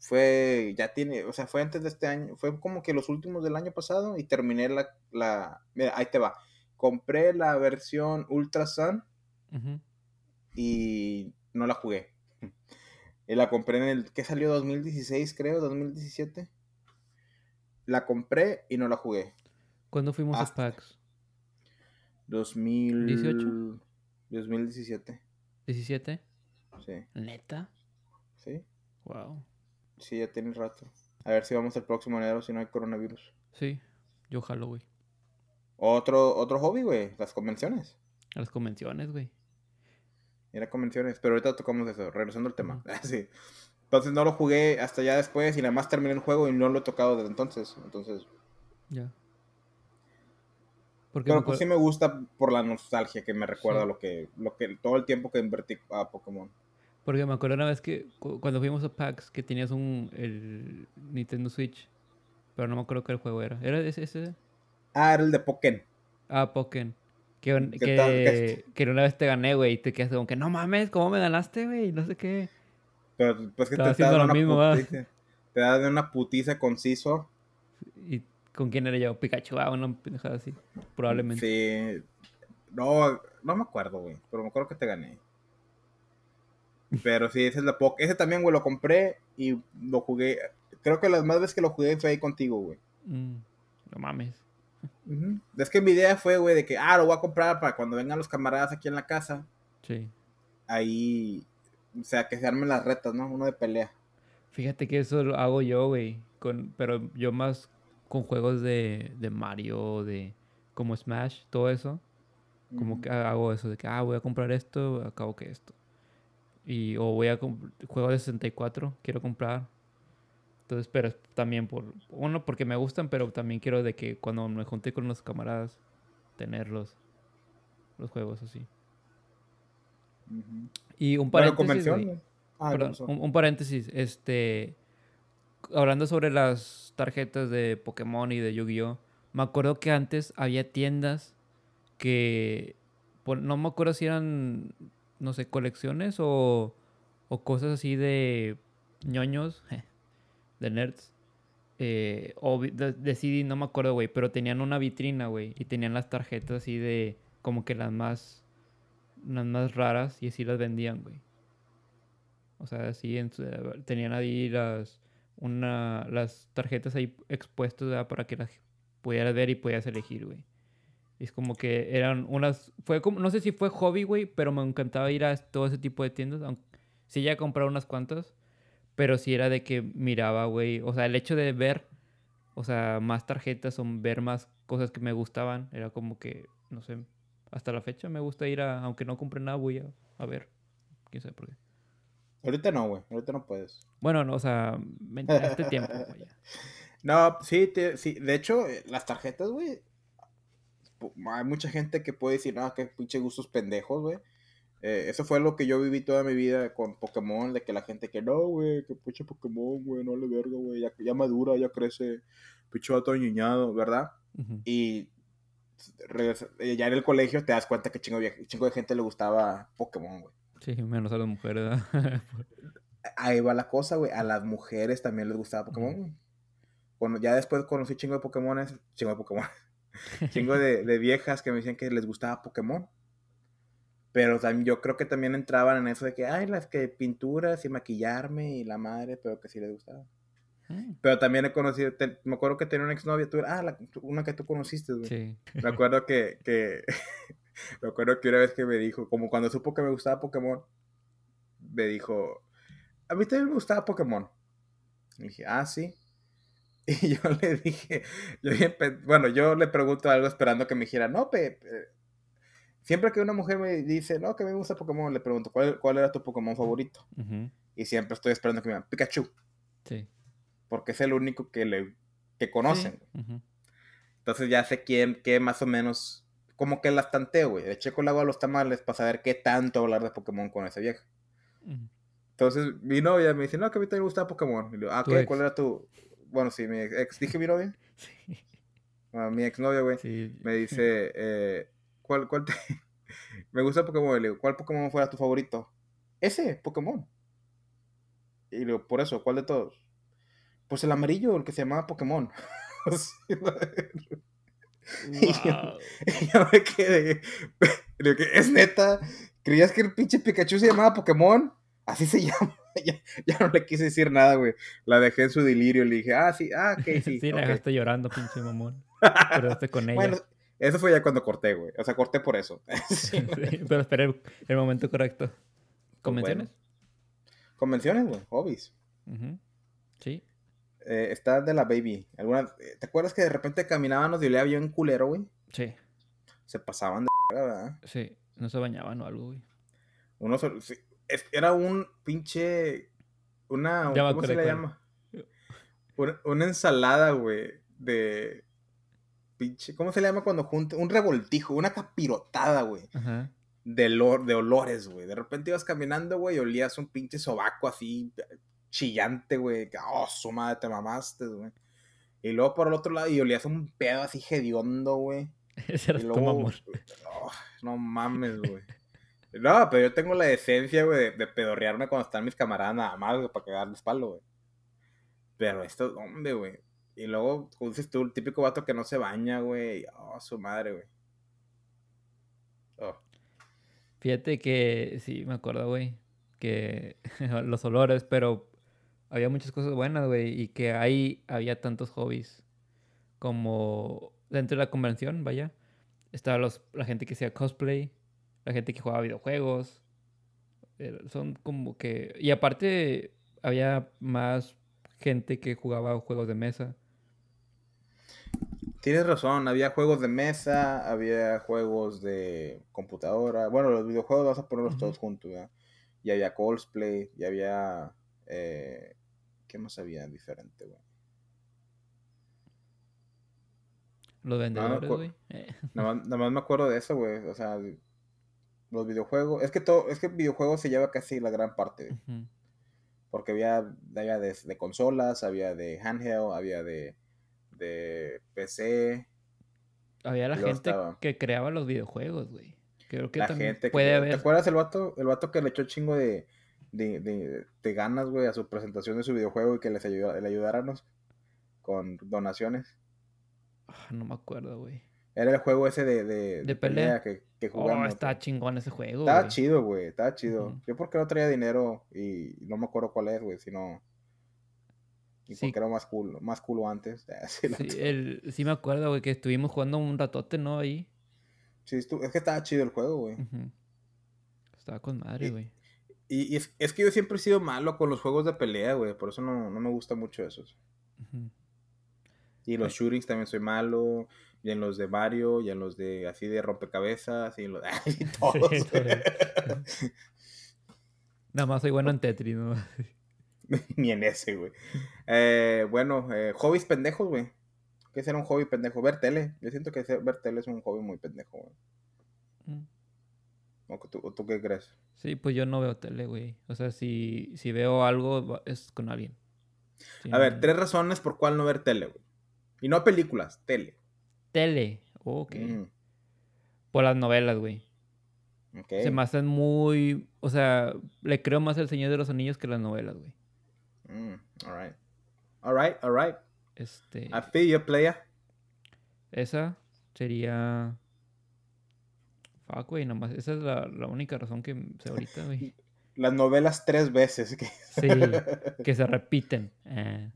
fue, ya tiene, o sea, fue antes de este año, fue como que los últimos del año pasado y terminé la, la mira, ahí te va compré la versión Ultra Sun y no la jugué. Y la compré en el, ¿qué salió? 2016 creo, 2017. La compré y no la jugué. ¿Cuándo fuimos a PAX? 2018. 2017. ¿17? Sí. ¿Neta? Sí. Wow. Sí, ya tiene rato. A ver si vamos el próximo enero si no hay coronavirus. Sí, yo jalo, güey. Otro, otro hobby, güey, las convenciones. Las convenciones, güey. Era convenciones, pero ahorita tocamos eso, regresando al tema. (laughs) sí. Entonces no lo jugué hasta ya después y nada más terminé el juego y no lo he tocado desde entonces. Entonces. Ya. Pero pues sí me gusta por la nostalgia que me recuerda lo que, lo que, todo el tiempo que invertí a Pokémon. Porque me acuerdo una vez que cuando fuimos a PAX que tenías un el Nintendo Switch, pero no me acuerdo qué el juego era. ¿Era ese? ese? Ah, era el de Pokémon. Ah, Pokémon. Que, que, que, una vez te gané, güey, y te quedaste como que no mames, ¿cómo me ganaste, güey? No sé qué. Pero pues que te haciendo lo mismo, putiza, Te da de una putiza conciso. ¿Y con quién era yo? Pikachu, ah, una pendejada así. Probablemente. Sí. No, no me acuerdo, güey. Pero me acuerdo que te gané. Pero sí, ese es la Pokémon. Ese también, güey, lo compré y lo jugué. Creo que las más veces que lo jugué fue ahí contigo, güey. Mm, no mames. Es que mi idea fue, güey, de que, ah, lo voy a comprar para cuando vengan los camaradas aquí en la casa. Sí. Ahí, o sea, que se armen las retas, ¿no? Uno de pelea. Fíjate que eso lo hago yo, güey. Con, pero yo más con juegos de, de Mario, de como Smash, todo eso. Como que hago eso de que, ah, voy a comprar esto, acabo que esto. Y, o voy a juegos de 64, quiero comprar. Entonces, pero también por, uno, porque me gustan, pero también quiero de que cuando me junté con los camaradas, tenerlos, los juegos así. Y un paréntesis. Ah, perdón, un, paréntesis, este, hablando sobre las tarjetas de Pokémon y de Yu-Gi-Oh, me acuerdo que antes había tiendas que, no me acuerdo si eran, no sé, colecciones o, o cosas así de ñoños, (laughs) de nerds. Eh, o de, CD, no me acuerdo, güey, pero tenían una vitrina, güey, y tenían las tarjetas así de como que las más las más raras y así las vendían, güey. O sea, así tenían ahí las una las tarjetas ahí expuestas para que las pudieras ver y pudieras elegir, güey. Es como que eran unas fue como no sé si fue hobby, güey, pero me encantaba ir a todo ese tipo de tiendas, aunque sí ya comprado unas cuantas pero sí era de que miraba, güey. O sea, el hecho de ver, o sea, más tarjetas o ver más cosas que me gustaban, era como que, no sé, hasta la fecha me gusta ir a, aunque no compre nada, voy a, ver. Quién sabe por qué. Ahorita no, güey. Ahorita no puedes. Bueno, no, o sea, este tiempo, (laughs) güey. No, sí, sí. De hecho, eh, las tarjetas, güey. Hay mucha gente que puede decir, no, qué pinche gustos pendejos, güey. Eh, eso fue lo que yo viví toda mi vida con Pokémon, de que la gente que no, güey, que pucha Pokémon, güey, no le verga, güey, ya, ya, madura, ya crece, pinche vato ñoñado, ¿verdad? Y eh, ya en el colegio te das cuenta que chingo, chingo de gente le gustaba Pokémon, güey. Sí, menos a las mujeres, (laughs) Ahí va la cosa, güey, a las mujeres también les gustaba Pokémon, Cuando ya después conocí chingo de Pokémon, chingo de Pokémon, (laughs) chingo de, de viejas que me decían que les gustaba Pokémon. Pero también, yo creo que también entraban en eso de que, ay, las que pinturas y maquillarme y la madre, pero que sí les gustaba. Mm. Pero también he conocido, me acuerdo que tenía una exnovia, tú, ah, una que tú conociste, güey. Sí. Me acuerdo que, que (laughs) (laughs) me acuerdo que una vez que me dijo, como cuando supo que me gustaba Pokémon, me dijo, a mí también me gustaba Pokémon. Y dije, ah, sí. (laughs) Y yo le dije, yo, bueno, yo le pregunto algo esperando que me dijera, no, pe, siempre que una mujer me dice, no, que me gusta Pokémon, le pregunto, ¿cuál, cuál era tu Pokémon favorito? Y siempre estoy esperando que me digan, Pikachu. Sí. Porque es el único que le que conocen. Entonces ya sé quién, qué más o menos, como que las tanteo, güey. Le checo el agua a los tamales para saber qué tanto hablar de Pokémon con esa vieja. Entonces mi novia me dice, no, que a mí también me gusta Pokémon. Y le digo, ah, ¿cuál era tu...? Bueno, sí, mi ex, dije mi novia. (laughs) Sí. Bueno, mi ex novia, güey. Me dice, eh, ¿cuál, cuál te... (laughs) me gusta Pokémon. Le digo, ¿cuál Pokémon fuera tu favorito? Ese, Pokémon. Y le digo, por eso, ¿cuál de todos? Pues el amarillo, el que se llamaba Pokémon. (laughs) (laughs) y yo, me quedé. (laughs) Es neta. ¿Creías que el pinche Pikachu se llamaba Pokémon? Así se (laughs) llama. Ya, no le quise decir nada, güey. La dejé en su delirio. Le dije, ah, sí, ah, ok, sí. sí, la dejaste llorando, pinche mamón. Pero con ella. Bueno, eso fue ya cuando corté, güey. O sea, corté por eso. sí, pero esperé el, momento correcto. ¿Convenciones? Convenciones, güey. Hobbies. Sí. Eh, está de la baby. ¿Alguna, eh, ¿Te acuerdas que de repente caminaban y olía bien culero, güey? Sí. Se pasaban de ¿verdad? Sí, no se bañaban o algo, güey. Uno era un pinche. Una. ¿Cómo se le llama? Una, ensalada, güey. De. Pinche. ¿Cómo se le llama cuando junta? Un revoltijo, una capirotada, güey. Ajá. De, de olores, güey. De repente ibas caminando, güey, y olías un pinche sobaco así chillante, güey. Oh, su madre, te mamaste, güey. Y luego por el otro lado, y olías un pedo así hediondo, güey. (laughs) Ese era tu amor. (laughs) Oh, no mames, güey. No, pero yo tengo la decencia, güey, de, pedorrearme cuando están mis camaradas nada más, güey, para cagarles palo, güey. Pero esto, hombre, güey. Y luego, como dices tú, el típico vato que no se baña, güey. Oh, su madre, güey. Oh. Fíjate que, sí, me acuerdo, güey, que (laughs) los olores, pero había muchas cosas buenas, güey, y que ahí había tantos hobbies como dentro de la convención, vaya. Estaba los, la gente que hacía cosplay, la gente que jugaba videojuegos. Eh, son como que... Y aparte había más gente que jugaba juegos de mesa. Tienes razón, había juegos de mesa, había juegos de computadora. Bueno, los videojuegos vas a ponerlos todos juntos, ¿verdad? Y había cosplay, y había eh, ¿Qué más había diferente, güey? Los vendedores, güey. Eh. Nada, más me acuerdo de eso, güey. O sea, los videojuegos. Es que todo, es que videojuegos se lleva casi la gran parte. Porque había, había de, consolas, había de handheld, había de, de PC. Había la gente que creaba los videojuegos, güey. Creo que también puede haber. ¿Te acuerdas el vato, el vato que le echó chingo de, de, de, de ganas, güey, a su presentación de su videojuego y que les ayuda, le ayudáramos con donaciones. Ah, no me acuerdo, güey. Era el juego ese de, de, pelea. que, que jugamos. Oh, está chingón ese juego. Estaba chido, güey. Estaba chido. Yo porque no traía dinero y no me acuerdo cuál es, güey, sino. Y porque era más cool, más cool antes. (laughs) sí, el, sí me acuerdo, güey, que estuvimos jugando un ratote, ¿no? Ahí. Sí, es que estaba chido el juego, güey. Estaba con madre, güey. Y, es, es, que yo siempre he sido malo con los juegos de pelea, güey. Por eso no, no me gusta mucho esos. Y los shootings también soy malo. Y en los de Mario, y en los de así de rompecabezas, y en los de y todos. Nada más soy bueno en Tetris, ¿no? (laughs) Ni en ese, güey. Eh, bueno, eh, hobbies pendejos, güey. ¿Qué será un hobby pendejo? Ver tele. Yo siento que ver tele es un hobby muy pendejo, güey. Mm. ¿O tú, qué crees? Sí, pues yo no veo tele, güey. O sea, si, si veo algo es con alguien. a ver, tres razones por cuál no ver tele, güey. Y no películas, tele. Tele, ok. Mm. Por las novelas, güey. Se me hacen muy... O sea, le creo más El Señor de los Anillos que las novelas, güey. Mm, alright. Alright, alright. Este... I feel you, player. Esa sería... Fuck, güey, nomás. Esa es la, la única razón que sé ahorita, güey. (laughs) Las novelas tres veces. Que... (laughs) Sí, que se repiten. Eh.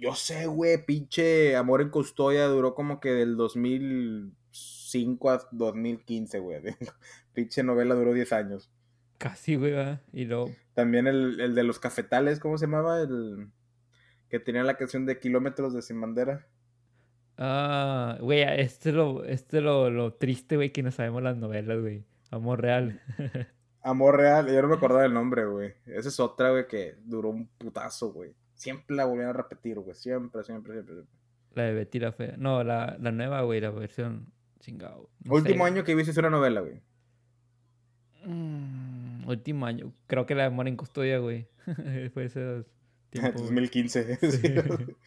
Yo sé, güey, pinche Amor en Custodia duró como que del 2005 a 2015, güey. (laughs) pinche novela duró 10 años. Casi, güey, ¿verdad? Y luego... También el, el de los cafetales, ¿cómo se llamaba? El que tenía la canción de Kilómetros de Sin Bandera. Ah, güey, este es lo, este lo, lo triste, güey, que no sabemos las novelas, güey. Amor real. (laughs) Amor real, yo no me acordaba del nombre, güey. Esa es otra, güey, que duró un putazo, güey. Siempre la volvían a repetir, güey. Siempre, siempre, siempre, siempre. La de Betty la Fea. No, la, la nueva, güey, la versión chingado. No Último año que viste una novela, güey. Mm, último año. Creo que la de Amor en Custodia, güey. (laughs) Fue ese tiempo. 2015. Sí.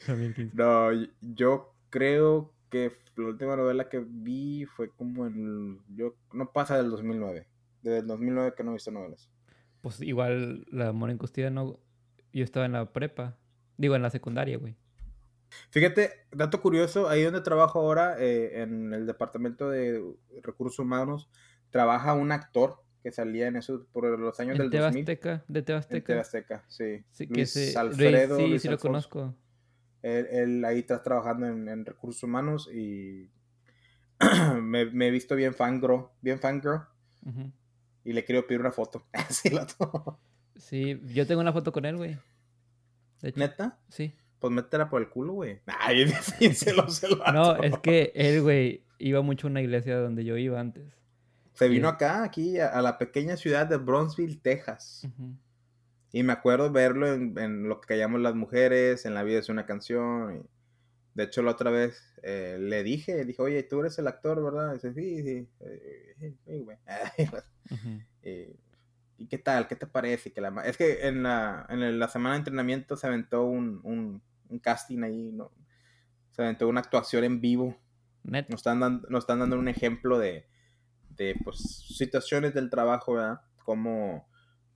2015. (laughs) No, yo creo que la última novela que vi fue como en... Yo, no pasa del 2009. Desde el 2009 que no he visto novelas. Pues igual la Amor en Custodia no... Yo estaba en la prepa. Digo, en la secundaria, güey. Fíjate, dato curioso, ahí donde trabajo ahora, eh, en el departamento de recursos humanos, trabaja un actor que salía en eso por los años del Tebasteca, 2000. De Tebasteca. En Tebasteca, sí. sí Luis que Alfredo. Sí, sí lo conozco. Él, ahí está trabajando en, recursos humanos y (clears throat) me, he visto bien fangro, bien fangirl. Y le quiero pedir una foto. (laughs) sí, lo Sí, yo tengo una foto con él, güey. ¿Neta? Sí. Pues métela por el culo, güey. (laughs) Ay, se lo No, es que él, güey, iba mucho a una iglesia donde yo iba antes. Se vino acá, aquí, a, la pequeña ciudad de Bronzeville, Texas. Y me acuerdo verlo en, lo que callamos las mujeres, en La vida es una canción. de hecho, la otra vez eh, le dije, dije, oye, tú eres el actor, ¿verdad? Y dice, sí, sí, eh, sí, güey. (laughs) ¿Y qué tal? ¿Qué te parece? Que la... Es que en la, en la semana de entrenamiento se aventó un, un, un casting ahí, ¿no? Se aventó una actuación en vivo. Nos están, dando, nos están dando un ejemplo de, de pues, situaciones del trabajo, ¿verdad? Cómo,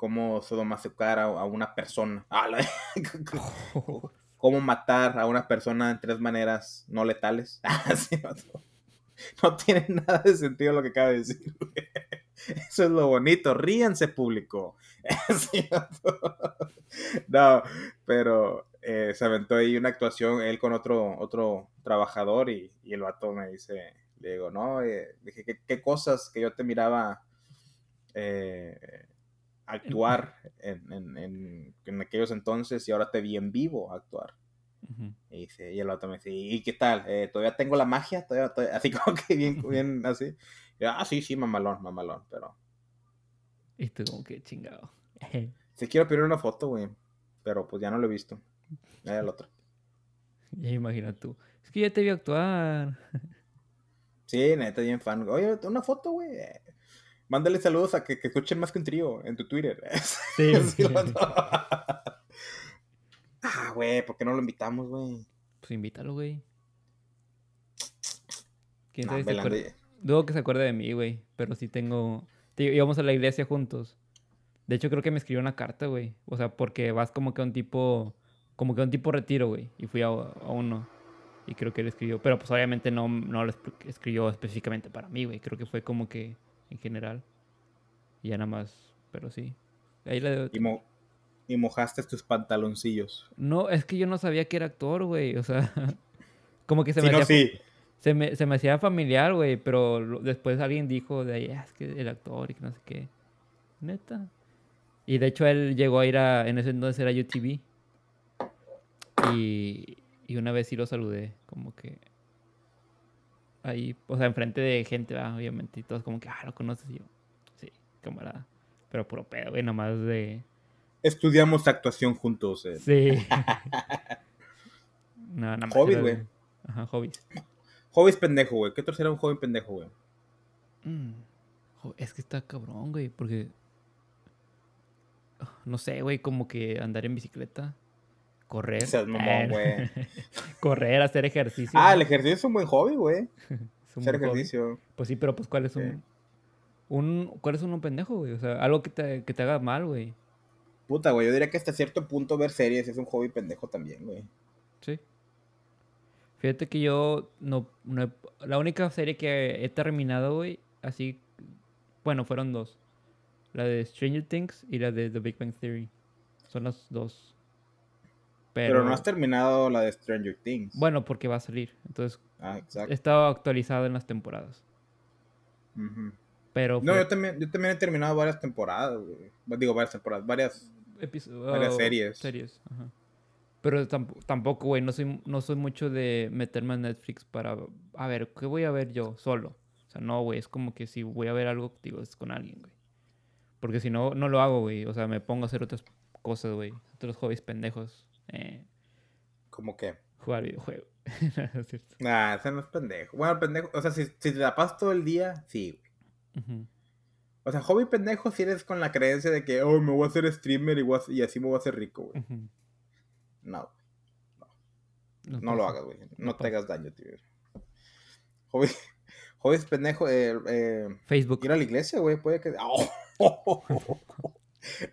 cómo sodomasocar a, a una persona. Ah, (laughs) (laughs) cómo matar a una persona en tres maneras no letales. (laughs) no, tiene nada de sentido lo que acaba de decir. Eso es lo bonito. Ríanse, público. no, pero eh, se aventó ahí una actuación él con otro, otro trabajador y, y el vato me dice, le digo, no, eh, dije, ¿qué, cosas que yo te miraba eh, actuar en, en, aquellos entonces y ahora te vi en vivo actuar. Y, dice, y el otro me dice, ¿y qué tal? Eh, ¿Todavía tengo la magia? ¿Todavía, (laughs) así como que bien, (laughs) bien así. ah, sí, sí, mamalón, mamalón, pero... Y tú como que chingado. (laughs) sí quiero pedir una foto, güey, pero pues ya no lo he visto. Ahí el otro. Ya imagina tú. Es que ya te vi actuar. Sí, neta, bien fan. Oye, una foto, güey. Mándale saludos a que, que, escuchen más que un trío en tu Twitter. (laughs) Sí. sí (laughs) ah, güey, ¿por qué no lo invitamos, güey? Pues invítalo, güey. ¿Quién sabe si Dudo que se acuerde de mí, güey. Pero sí tengo. íbamos a la iglesia juntos. De hecho, creo que me escribió una carta, güey. O sea, porque vas como que a un tipo. Como que a un tipo retiro, güey. Y fui a, a uno. Y creo que él escribió, pero pues obviamente no, no lo escribió específicamente para mí, güey. Creo que fue como que en general. Y ya nada más, pero sí. Ahí la y, y, mojaste tus pantaloncillos. No, es que yo no sabía que era actor, güey. O sea, (laughs) como que se me hacía... sí. Se me, se me hacía familiar, güey, pero después alguien dijo de ahí, ah, es que el actor y que no sé qué. Neta. Y de hecho él llegó a ir a, en ese entonces era UTV. Y, y una vez sí lo saludé, como que ahí, o sea, enfrente de gente, obviamente, y todos como que, ah, lo conoces y yo. Sí, camarada. Pero puro pedo, güey, nomás de. Estudiamos actuación juntos. Eh. Sí. (laughs) no, nada más. Hobbies, güey. Ajá, hobbies. Hobbies pendejo, güey. ¿Qué otro será un hobby pendejo, güey? Mm, es que está cabrón, güey, porque. No sé, güey, como que andar en bicicleta. Correr. güey. (laughs) Correr, hacer ejercicio. Ah, el ejercicio es un buen hobby, güey. (laughs) hacer ejercicio. Pues sí, pero pues ¿cuál es un... un ¿Cuál es un pendejo, güey? O sea, algo que te, que te haga mal, güey. Puta, güey. Yo diría que hasta cierto punto ver series es un hobby pendejo también, güey. Sí. Fíjate que yo no, no La única serie que he terminado, güey, así... Bueno, fueron dos. La de Stranger Things y la de The Big Bang Theory. Son las dos pero, no has terminado la de Stranger Things. Bueno, porque va a salir. Entonces, ah, he estado actualizado en las temporadas. Pero No, yo también, yo también he terminado varias temporadas, güey. Digo, varias temporadas, varias, varias oh, series. Series, ajá. Pero tampoco, güey, no soy, no soy mucho de meterme en Netflix para... A ver, ¿qué voy a ver yo solo? O sea, no, güey, es como que si voy a ver algo, digo, es con alguien, güey. Porque si no, no lo hago, güey. O sea, me pongo a hacer otras cosas, güey. Otros hobbies pendejos. Eh, ¿Cómo qué? Jugar videojuegos. (laughs) es cierto. Nah, ese no es pendejo. Bueno, pendejo, o sea, si, si te la pasas todo el día, sí, güey. O sea, hobby pendejo si eres con la creencia de que, oh, me voy a hacer streamer y, y así me voy a hacer rico, güey. No, no. No, lo hagas, güey. No, te hagas daño, tío. Hobby, (laughs) hobbies pendejo. Eh, eh, Facebook. Ir a la iglesia, güey. Puede que. (laughs) no,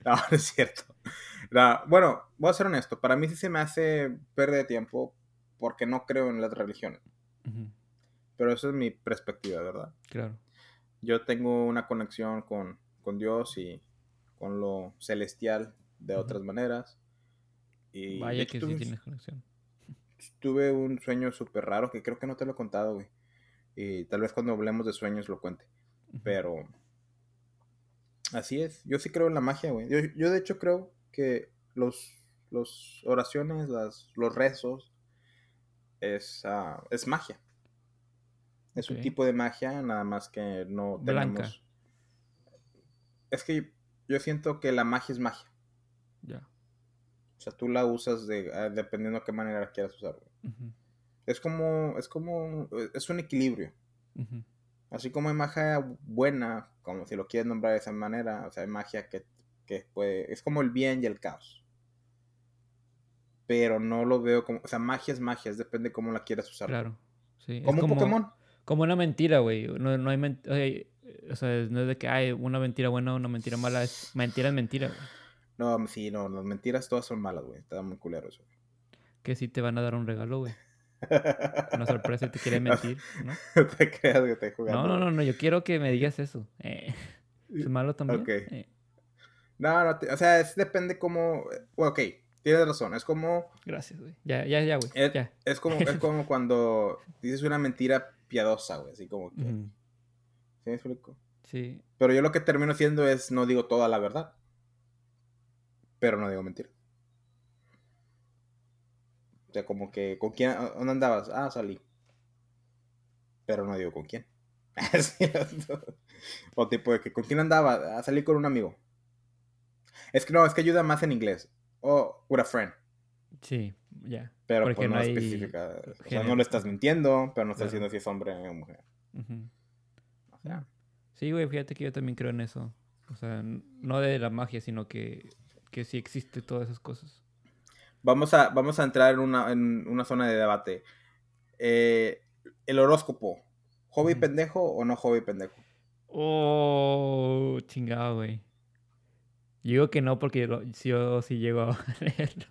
no es cierto. Bueno, voy a ser honesto. Para mí sí se me hace perder tiempo porque no creo en las religiones. Pero esa es mi perspectiva, ¿verdad? Claro. Yo tengo una conexión con, con Dios y con lo celestial de otras maneras. Y Vaya que sí tienes conexión. Tuve un sueño súper raro que creo que no te lo he contado, güey. Y tal vez cuando hablemos de sueños lo cuente. Pero así es. Yo sí creo en la magia, güey. Yo, de hecho creo que los, los oraciones, las, los rezos, es, uh, es magia. Es un tipo de magia, nada más que no tenemos. Es que yo siento que la magia es magia. Ya. O sea, tú la usas de, ah, dependiendo de qué manera la quieras usar. Es como, es como, es un equilibrio. Así como hay magia buena, como si lo quieres nombrar de esa manera, o sea, hay magia que, que puede, es como el bien y el caos. Pero no lo veo como, o sea, magia es magia, depende de cómo la quieras usar. Claro, sí. Como un Pokémon. Como una mentira, güey. No, no hay, o sea, no es de que hay una mentira buena o una mentira mala, es mentira es mentira, güey. No, sí, no, las mentiras todas son malas, güey. Está muy culero eso. Que si te van a dar un regalo, güey. (laughs) Una sorpresa y te quiere mentir, ¿no? (laughs) No te creas que te jugando. No, no, no, no, yo quiero que me digas eso. Eh, ¿Es malo también? Ok. Eh. No, no, o sea, es, depende cómo... Ok, tienes razón, es como... Gracias, güey. Ya, ya, ya, güey. Es, es, como, es como cuando dices una mentira piadosa, güey, así como que... ¿Sí me explico? Sí. Pero yo lo que termino haciendo es no digo toda la verdad. Pero no digo mentira. O sea, como que, ¿con quién? ¿Dónde andabas? Ah, salí. Pero no digo con quién. (laughs) o tipo de que, ¿con quién andaba? Ah, salí con un amigo. Es que no, es que ayuda más en inglés. O with a friend. Sí, ya. Pero Porque pues no, no especifica. O sea, no le estás mintiendo, pero no estás diciendo si es hombre o mujer. O sea. Sí, güey, fíjate que yo también creo en eso. O sea, no de la magia, sino que que sí existe todas esas cosas. Vamos a, vamos a entrar en una, en una zona de debate. Eh, el horóscopo, ¿hobby pendejo o no hobby pendejo? Oh, chingado, güey. Yo digo que no porque yo, sí llego a (laughs) leerlo.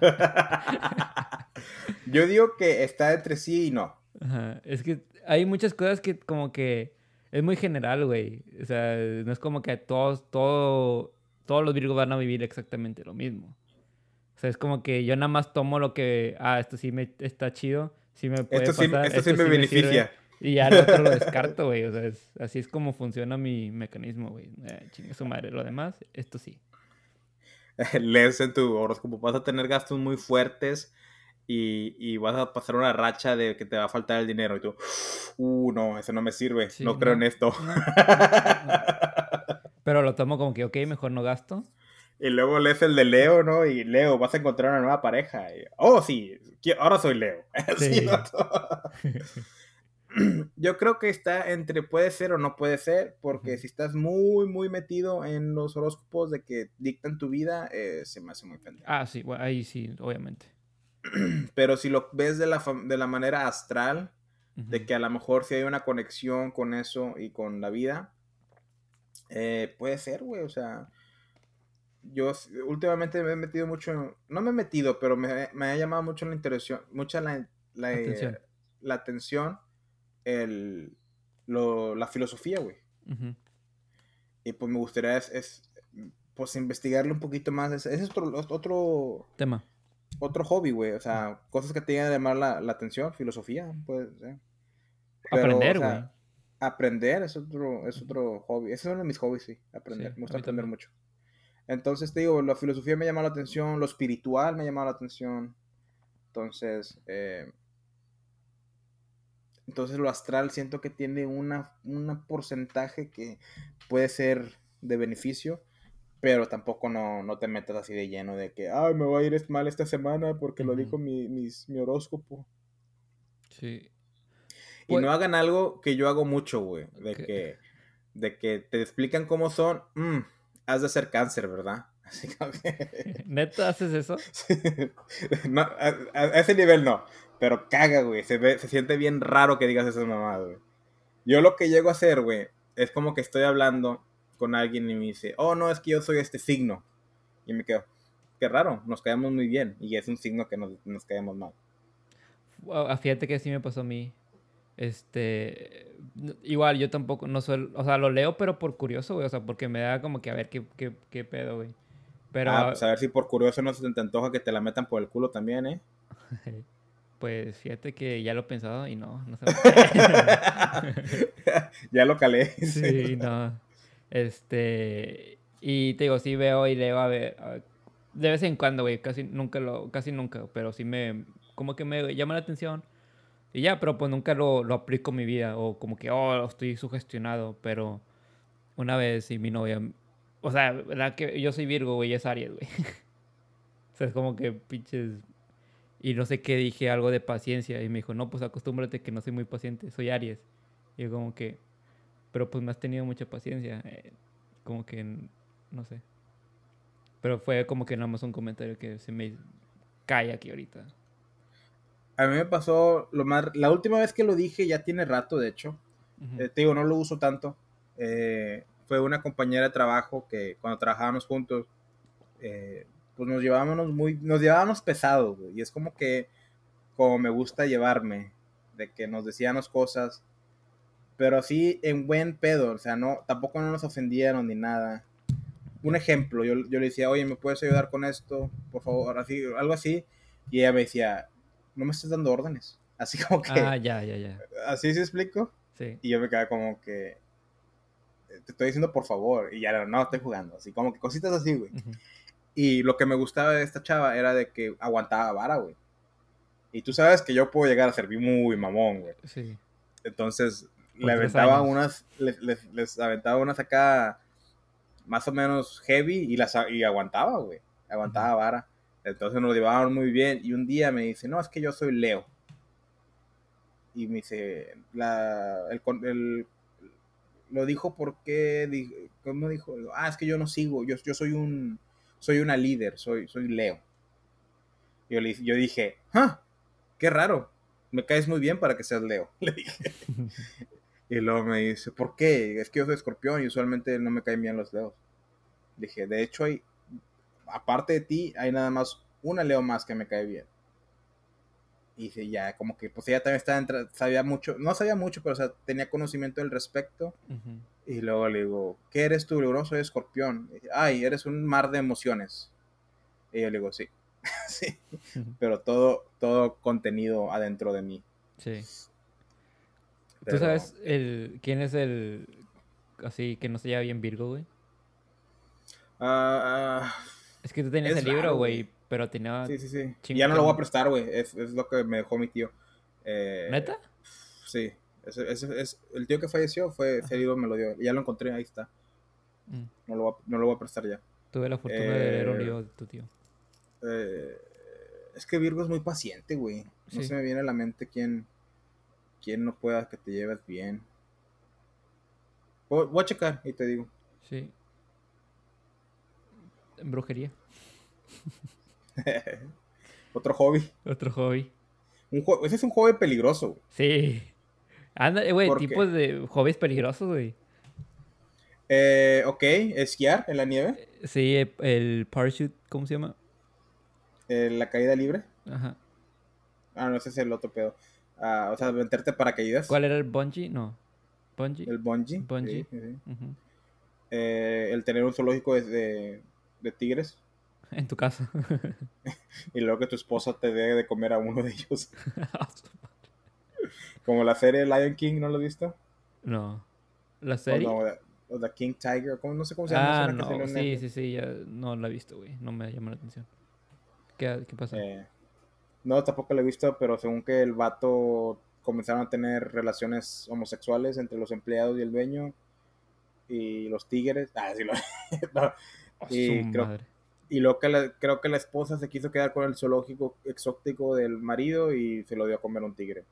(laughs) yo digo que está entre sí y no. Es que hay muchas cosas que como que es muy general, güey. O sea, no es como que todos, todo todos los Virgos van a vivir exactamente lo mismo. O sea, es como que yo nada más tomo lo que, ah, esto sí me está chido, sí me puede esto pasar. Sí, esto, sí me beneficia. Y ya lo otro lo descarto, güey. O sea, así es como funciona mi mecanismo, güey. Eh, chingue su madre. Lo demás, esto sí. (laughs) Lees en tu horóscopo, vas a tener gastos muy fuertes y, y, vas a pasar una racha de que te va a faltar el dinero. Y tú, uh, no, eso no me sirve. no, creo en esto. (laughs) Pero lo tomo como que, ok, mejor no gasto. Y luego lees el de Leo, ¿no? Y Leo, vas a encontrar una nueva pareja. oh, sí, ahora soy Leo. (laughs) (clears throat) Yo creo que está entre puede ser o no puede ser, porque si estás muy, muy metido en los horóscopos de que dictan tu vida, eh, se me hace muy pendejo. Ah, sí, ahí sí, obviamente. (clears throat) Pero si lo ves de la, de la manera astral, de que a lo mejor si hay una conexión con eso y con la vida, eh, puede ser, güey, o sea, yo últimamente me he metido mucho, no me he metido, pero me, ha llamado mucho la interés, mucha la, la, atención, la atención el, la filosofía, güey. Y pues me gustaría es, pues investigarlo un poquito más. Ese es otro, otro tema. Otro hobby, güey. O sea, cosas que te llegan a llamar la, la atención, filosofía, pues. Aprender, güey. Aprender es otro, es otro hobby. Ese es uno de mis hobbies, sí. Aprender. me gusta aprender mucho. Entonces te digo, la filosofía me llama la atención, lo espiritual me llama la atención. Entonces, eh, entonces lo astral siento que tiene una, un porcentaje que puede ser de beneficio, pero tampoco no, te metas así de lleno de que, ay, me voy a ir mal esta semana porque lo dijo mi, mi horóscopo. Sí. Y pues no hagan algo que yo hago mucho, güey. De que, de que te explican cómo son. Mm, has de ser cáncer, ¿verdad? (laughs) Así que... (laughs) ¿Neta haces eso? (laughs) a, ese nivel no. Pero caga, güey. Se, se siente bien raro que digas esas mamadas, güey. Yo lo que llego a hacer, güey, es como que estoy hablando con alguien y me dice, oh, no, es que yo soy este signo. Y me quedo, qué raro, nos caemos muy bien. Y es un signo que nos, nos caemos mal. fíjate que así me pasó a mí. Este, igual yo tampoco, no suelo, o sea, lo leo pero por curioso, güey, o sea, porque me da como que a ver qué, qué, qué pedo, güey. Pero... Ah, pues a ver si por curioso no se te antoja que te la metan por el culo también, ¿eh? (laughs) Pues fíjate que ya lo he pensado y no, no sé. (laughs) ya lo calé. (laughs) sí, no. Este, y te digo, sí veo y leo a ver, de vez en cuando, güey, casi nunca lo, casi nunca, pero sí me, como que me llama la atención y ya, pero pues nunca lo, lo aplico en mi vida. O como que, oh, estoy sugestionado. Pero una vez y mi novia. O sea, la que yo soy Virgo, güey, es Aries, güey. (laughs) o sea, es como que pinches. Y no sé qué dije, algo de paciencia. Y me dijo, no, pues acostúmbrate que no soy muy paciente, soy Aries. Y yo, como que. Pero pues me has tenido mucha paciencia. Eh, como que. No sé. Pero fue como que nada más un comentario que se me cae aquí ahorita. A mí me pasó lo más. La última vez que lo dije, ya tiene rato, de hecho. Eh, te digo, no lo uso tanto. Eh, fue una compañera de trabajo que cuando trabajábamos juntos, eh, pues nos llevábamos muy. Nos llevábamos pesados, güey. Y es como que. Como me gusta llevarme. De que nos decíamos cosas. Pero así en buen pedo. O sea, no, tampoco no nos ofendieron ni nada. Un ejemplo, yo, yo le decía, oye, ¿me puedes ayudar con esto? Por favor, así, algo así. Y ella me decía, no me estás dando órdenes. (laughs) Así como que. Ah, ya, ya, ya. Así se explico. Sí. Y yo me quedaba como que. Te estoy diciendo por favor. Y ya no, estoy jugando. Así como que cositas así, güey. Y lo que me gustaba de esta chava era de que aguantaba vara, güey. Y tú sabes que yo puedo llegar a servir muy mamón, güey. Sí. Entonces, le aventaba unas. Les, les, aventaba unas acá. Más o menos heavy. Y, las, y aguantaba, güey. Aguantaba vara. Entonces nos llevaban muy bien y un día me dice, no, es que yo soy Leo. Y me dice, la, el, lo dijo porque, ¿cómo dijo? Ah, es que yo no sigo, yo, yo soy un, soy una líder, soy, soy Leo. Yo, le, yo dije, ¡ah! ¡Qué raro! Me caes muy bien para que seas Leo, (laughs) le dije. (laughs) y luego me dice, ¿por qué? Es que yo soy escorpión y usualmente no me caen bien los leos. Dije, de hecho hay aparte de ti, hay nada más una Leo más que me cae bien. Y sí, ya, como que pues ella también estaba sabía mucho, no sabía mucho, pero o sea, tenía conocimiento del respecto. Y luego le digo, ¿qué eres tú? Le digo, soy escorpión. Ay, eres un mar de emociones. Y yo le digo, sí, (laughs) sí, pero todo, todo contenido adentro de mí. Sí. ¿Tú sabes el, quién es el, así, que no se llama bien Virgo, güey? Ah... Es que tú tenías el libro, güey, pero tenía... Sí, sí, sí. Ya no lo voy a prestar, güey. Es, es, lo que me dejó mi tío. Eh, ¿Neta? Sí. El tío que falleció fue libro me lo dio. Ya lo encontré, ahí está. Mm. No, lo voy a, no lo voy a prestar ya. Tuve la fortuna de leer un eh, libro de tu tío. Eh, es que Virgo es muy paciente, güey. No se me viene a la mente quién, quién no pueda que te lleves bien. Voy, voy a checar y te digo. Sí brujería. (laughs) Otro hobby. Otro hobby. Un ese es un hobby peligroso. Sí. Anda, eh, güey, tipos de hobbies peligrosos, güey. Eh, ok, esquiar en la nieve. Sí, el parachute, ¿cómo se llama? Eh, la caída libre. Ajá. Ah, no, ese es el otro pedo. Ah, o sea, meterte paracaídas. ¿Cuál era el bungee? No. ¿Bungee? El bungee. Bungee. Eh, el tener un zoológico de, de tigres. En tu casa. (laughs) (laughs) y luego que tu esposa te dé de comer a uno de ellos. (laughs) Como la serie Lion King, ¿no lo has visto? No. ¿La serie? O, no, The King Tiger, no sé cómo se llama. Ah, no, sí, sí, sí, ya no la he visto, güey. No me llama la atención. ¿Qué, qué pasa? Eh, no, tampoco la he visto, pero según que el vato comenzaron a tener relaciones homosexuales entre los empleados y el dueño y los tigres. Ah, sí, lo... (laughs) no. y, creo, y lo que la, creo que la esposa se quiso quedar con el zoológico exótico del marido y se lo dio a comer un tigre.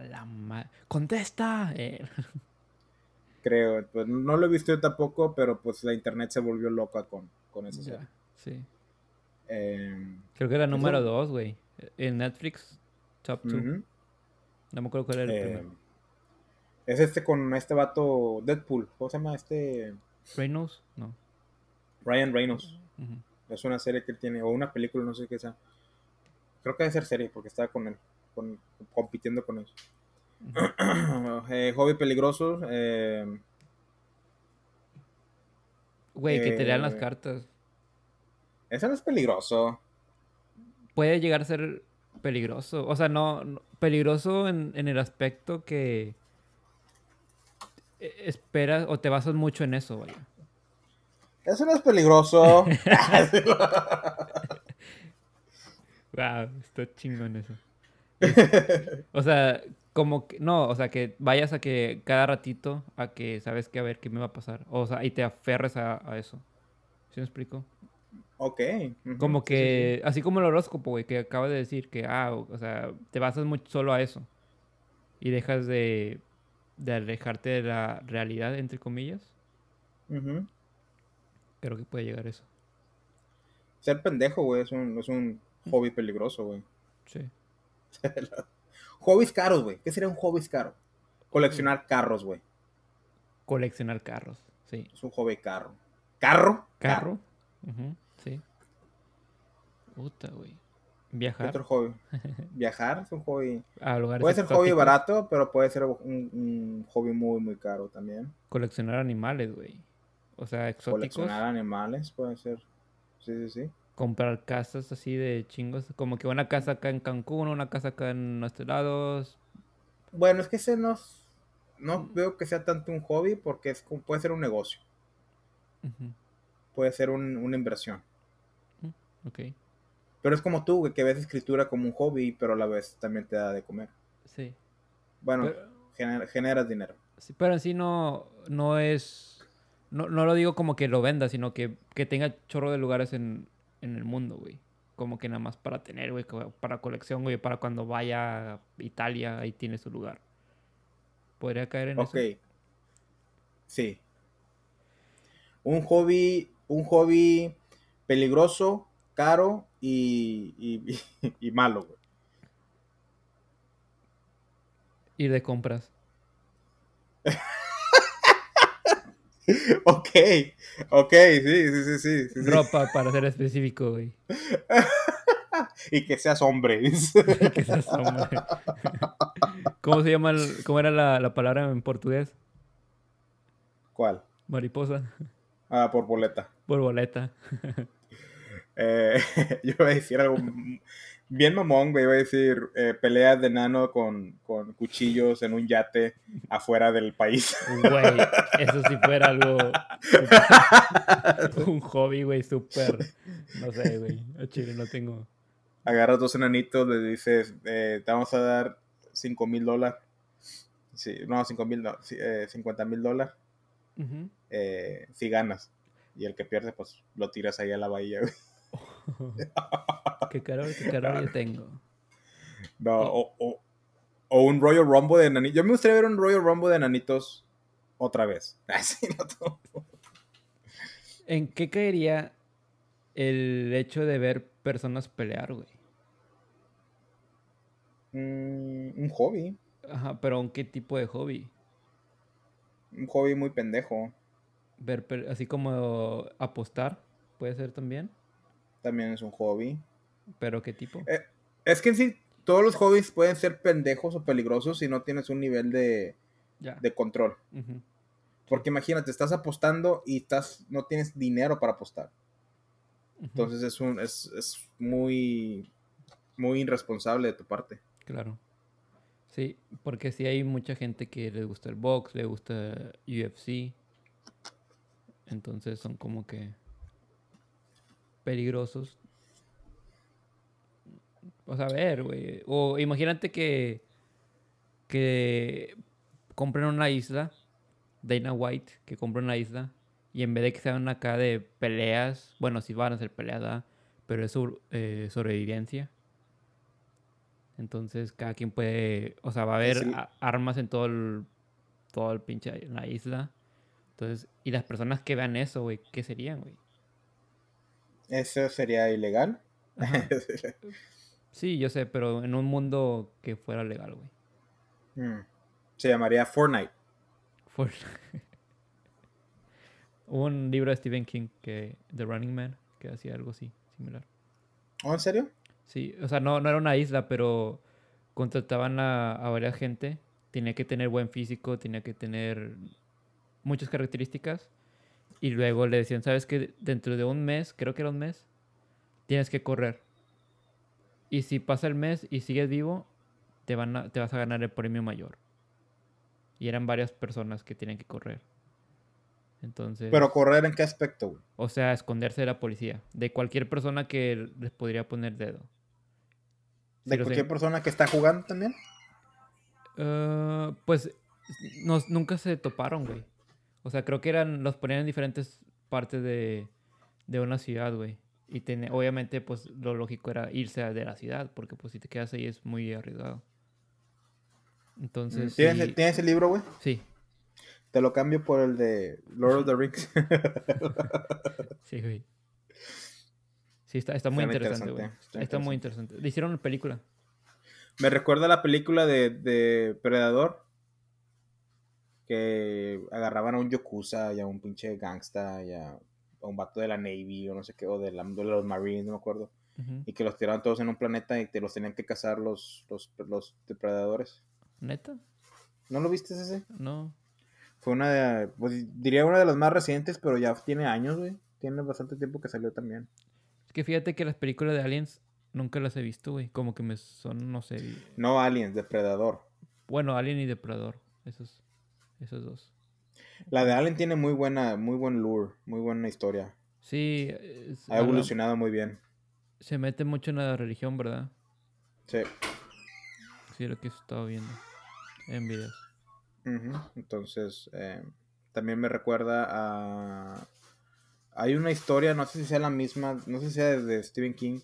A la madre. ¡Contesta! Eh. Creo, pues no lo he visto yo tampoco, pero pues la internet se volvió loca con, con eso. Sí. creo que era pues, número dos, güey. En Netflix, top 2. No me acuerdo cuál era el primero. Eh, es este con este vato Deadpool. ¿Cómo se llama este? Reynolds, no. Ryan Reynolds. Es una serie que él tiene, o una película, no sé qué sea. Creo que debe ser serie porque está con él, compitiendo con él. (clears throat) eh, hobby peligroso. Eh, Güey, que te lean las eh, cartas. Eso no es peligroso. Puede llegar a ser peligroso. O sea, no, peligroso en, el aspecto que e, esperas o te basas mucho en eso, vaya. Eso no es peligroso. (laughs) (laughs) wow, está chingón eso. (laughs) o sea, como que, no, o sea, que vayas a que cada ratito a que sabes que a ver qué me va a pasar. O sea, y te aferres a, eso. ¿Sí me explico? Ok. Como que, así como el horóscopo, güey, que acaba de decir que, ah, o, sea, te basas mucho solo a eso. Y dejas de, de alejarte de la realidad, entre comillas. Creo que puede llegar a eso. Ser pendejo, güey, es un, es un hobby peligroso, güey. Sí. (laughs) hobbies caros, güey. ¿Qué sería un hobby caro? Coleccionar carros, güey. Coleccionar carros, sí. Es un hobby caro. ¿Carro? ¿Carro? Sí. Puta, güey. Viajar. Otro hobby. (laughs) Viajar es un hobby. puede ser hobby barato, pero puede ser un, hobby muy, muy caro también. Coleccionar animales, güey. O sea, exóticos. Coleccionar animales puede ser. Sí, sí, sí. Comprar casas así de chingos. Como que una casa acá en Cancún, una casa acá en nuestros lados. Bueno, es que ese no. No veo que sea tanto un hobby porque es, puede ser un negocio. Puede ser una inversión. Ok. Pero es como tú, que ves escritura como un hobby, pero a la vez también te da de comer. Sí. Bueno, generas dinero. Sí, pero en sí no, no es... No, lo digo como que lo venda, sino que, tenga chorro de lugares en, el mundo, güey. Como que nada más para tener, güey, para colección, güey, para cuando vaya a Italia, ahí tiene su lugar. ¿Podría caer en eso? Ok. Sí. Un hobby, un hobby peligroso, caro y, y, (laughs) malo, güey. Ir de compras. (laughs) (laughs) ok, ok, sí, sí, sí, sí, Ropa, para ser específico, güey. (laughs) y que seas hombre. (laughs) que seas hombre. ¿Cómo se llama, cómo era la, la, palabra en portugués? ¿Cuál? Mariposa. Ah, por boleta. Por boleta. Eh, yo iba a decir algo bien mamón, güey. Iba a decir eh, peleas de nano con, con, cuchillos en un yate afuera del país. Güey, eso sí fuera algo. (laughs) un hobby, güey, súper. No sé, güey. A Chile no tengo. Agarras dos enanitos, le dices, eh, te vamos a dar 5 mil dólares. Sí, no, 5 mil, no, 50 mil dólares. si ganas. Y el que pierde, pues lo tiras ahí a la bahía, güey. (laughs) qué calor, qué calor yo tengo. No, o, o, un Royal Rumble de nanitos. Yo me gustaría ver un Royal Rumble de nanitos otra vez. (laughs) ¿En qué caería el hecho de ver personas pelear, güey? Mm, un hobby. Ajá, pero ¿en qué tipo de hobby? Un hobby muy pendejo. Ver, así como apostar, puede ser también también es un hobby. ¿Pero qué tipo? Eh, es que sí, todos los hobbies pueden ser pendejos o peligrosos si no tienes un nivel de, de control. Porque imagínate, estás apostando y estás, no tienes dinero para apostar. Entonces es un, es, es, muy, muy irresponsable de tu parte. Claro. Sí, porque sí hay mucha gente que le gusta el box, le gusta UFC. Entonces son como que peligrosos. O sea, a ver, güey. O imagínate que, que compren una isla, Dana White, que compren una isla, y en vez de que sean acá de peleas, bueno, sí van a ser peleas, pero es eh, sobrevivencia. Entonces cada quien puede, o sea, va a haber armas en todo el, todo el pinche, en la isla. Entonces, y las personas que vean eso, güey, ¿qué serían, güey? ¿Eso sería ilegal? (laughs) sí, yo sé, pero en un mundo que fuera legal, güey. Mm. Se llamaría Fortnite. Fortnite. (laughs) Hubo un libro de Stephen King, que The Running Man, que hacía algo así, similar. ¿Oh, en serio? Sí, o sea, no, no era una isla, pero contrataban a, a varias gente. Tenía que tener buen físico, tenía que tener muchas características. Y luego le decían, ¿sabes qué? Dentro de un mes, creo que era un mes, tienes que correr. Y si pasa el mes y sigues vivo, te, van te vas a ganar el premio mayor. Y eran varias personas que tienen que correr. Entonces. ¿Pero correr en qué aspecto, O sea, esconderse de la policía. De cualquier persona que les podría poner dedo. ¿De cualquier persona que está jugando también? Uh, pues nunca se toparon, güey. O sea, creo que eran, los ponían en diferentes partes de, de una ciudad, güey. Y obviamente, pues lo lógico era irse de la ciudad, porque pues si te quedas ahí es muy arriesgado. Entonces. ¿Tienes, ¿tienes el libro, güey? Sí. Te lo cambio por el de Lord of the Rings. (laughs) sí, güey. Sí, está, está muy interesante, güey. Está, muy interesante. Le hicieron una película. Me recuerda a la película de, de Predador. Que agarraban a un Yokuza y a un pinche gangsta y a, un vato de la Navy o no sé qué, o de, los Marines, no me acuerdo. Y que los tiraban todos en un planeta y te los tenían que cazar los, los, los depredadores. ¿Neta? ¿No lo viste ese? No. Fue una de, pues diría una de las más recientes, pero ya tiene años, güey. Tiene bastante tiempo que salió también. Es que fíjate que las películas de Aliens nunca las he visto, güey. Como que me son, no sé. No Aliens, Depredador. Bueno, Alien y Depredador. Esos, esos dos. La de Alien tiene muy buena, muy buen lure, muy buena historia. Sí. ha evolucionado muy bien. Se mete mucho en la religión, ¿verdad? Sí. Sí, lo que he estado viendo en videos. Entonces, eh, también me recuerda a... Hay una historia, no sé si sea la misma, no sé si sea de Stephen King,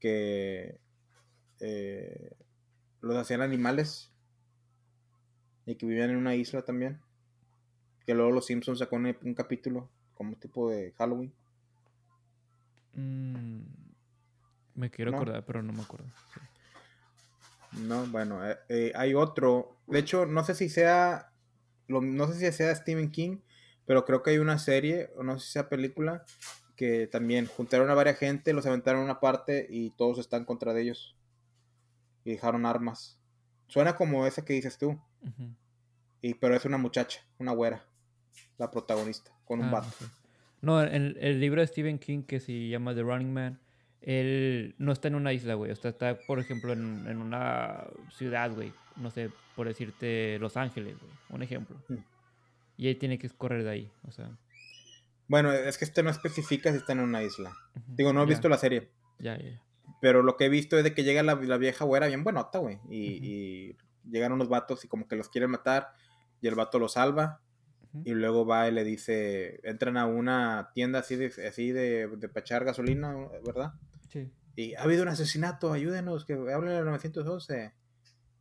que eh, los hacían animales y que vivían en una isla también. Que luego los Simpsons sacó un, capítulo como tipo de Halloween. Mm, me quiero acordar, pero no me acuerdo. No, bueno, eh, eh, hay otro. De hecho, no sé si sea. no sé si sea Stephen King, pero creo que hay una serie, o no sé si sea película, que también juntaron a varias gente, los aventaron a una parte y todos están contra de ellos. Y dejaron armas. Suena como esa que dices tú. Y, pero es una muchacha, una güera, la protagonista, con un ah, vato. No, en el libro de Stephen King que se llama The Running Man él no está en una isla, güey. O sea, está, por ejemplo, en, en una ciudad, güey. No sé, por decirte Los Ángeles, güey. Un ejemplo. Hmm. Y ahí tiene que correr de ahí, o sea. Bueno, es que este no especifica si está en una isla. Digo, no he visto la serie. Ya, ya. Pero lo que he visto es de que llega la, la vieja güera bien buenota, güey. Y, y, llegan unos vatos y como que los quieren matar. Y el vato los salva. Y luego va y le dice, entran a una tienda así de, así de, de pachar gasolina, ¿verdad? Y ha habido un asesinato, ayúdenos, que hablen al 911.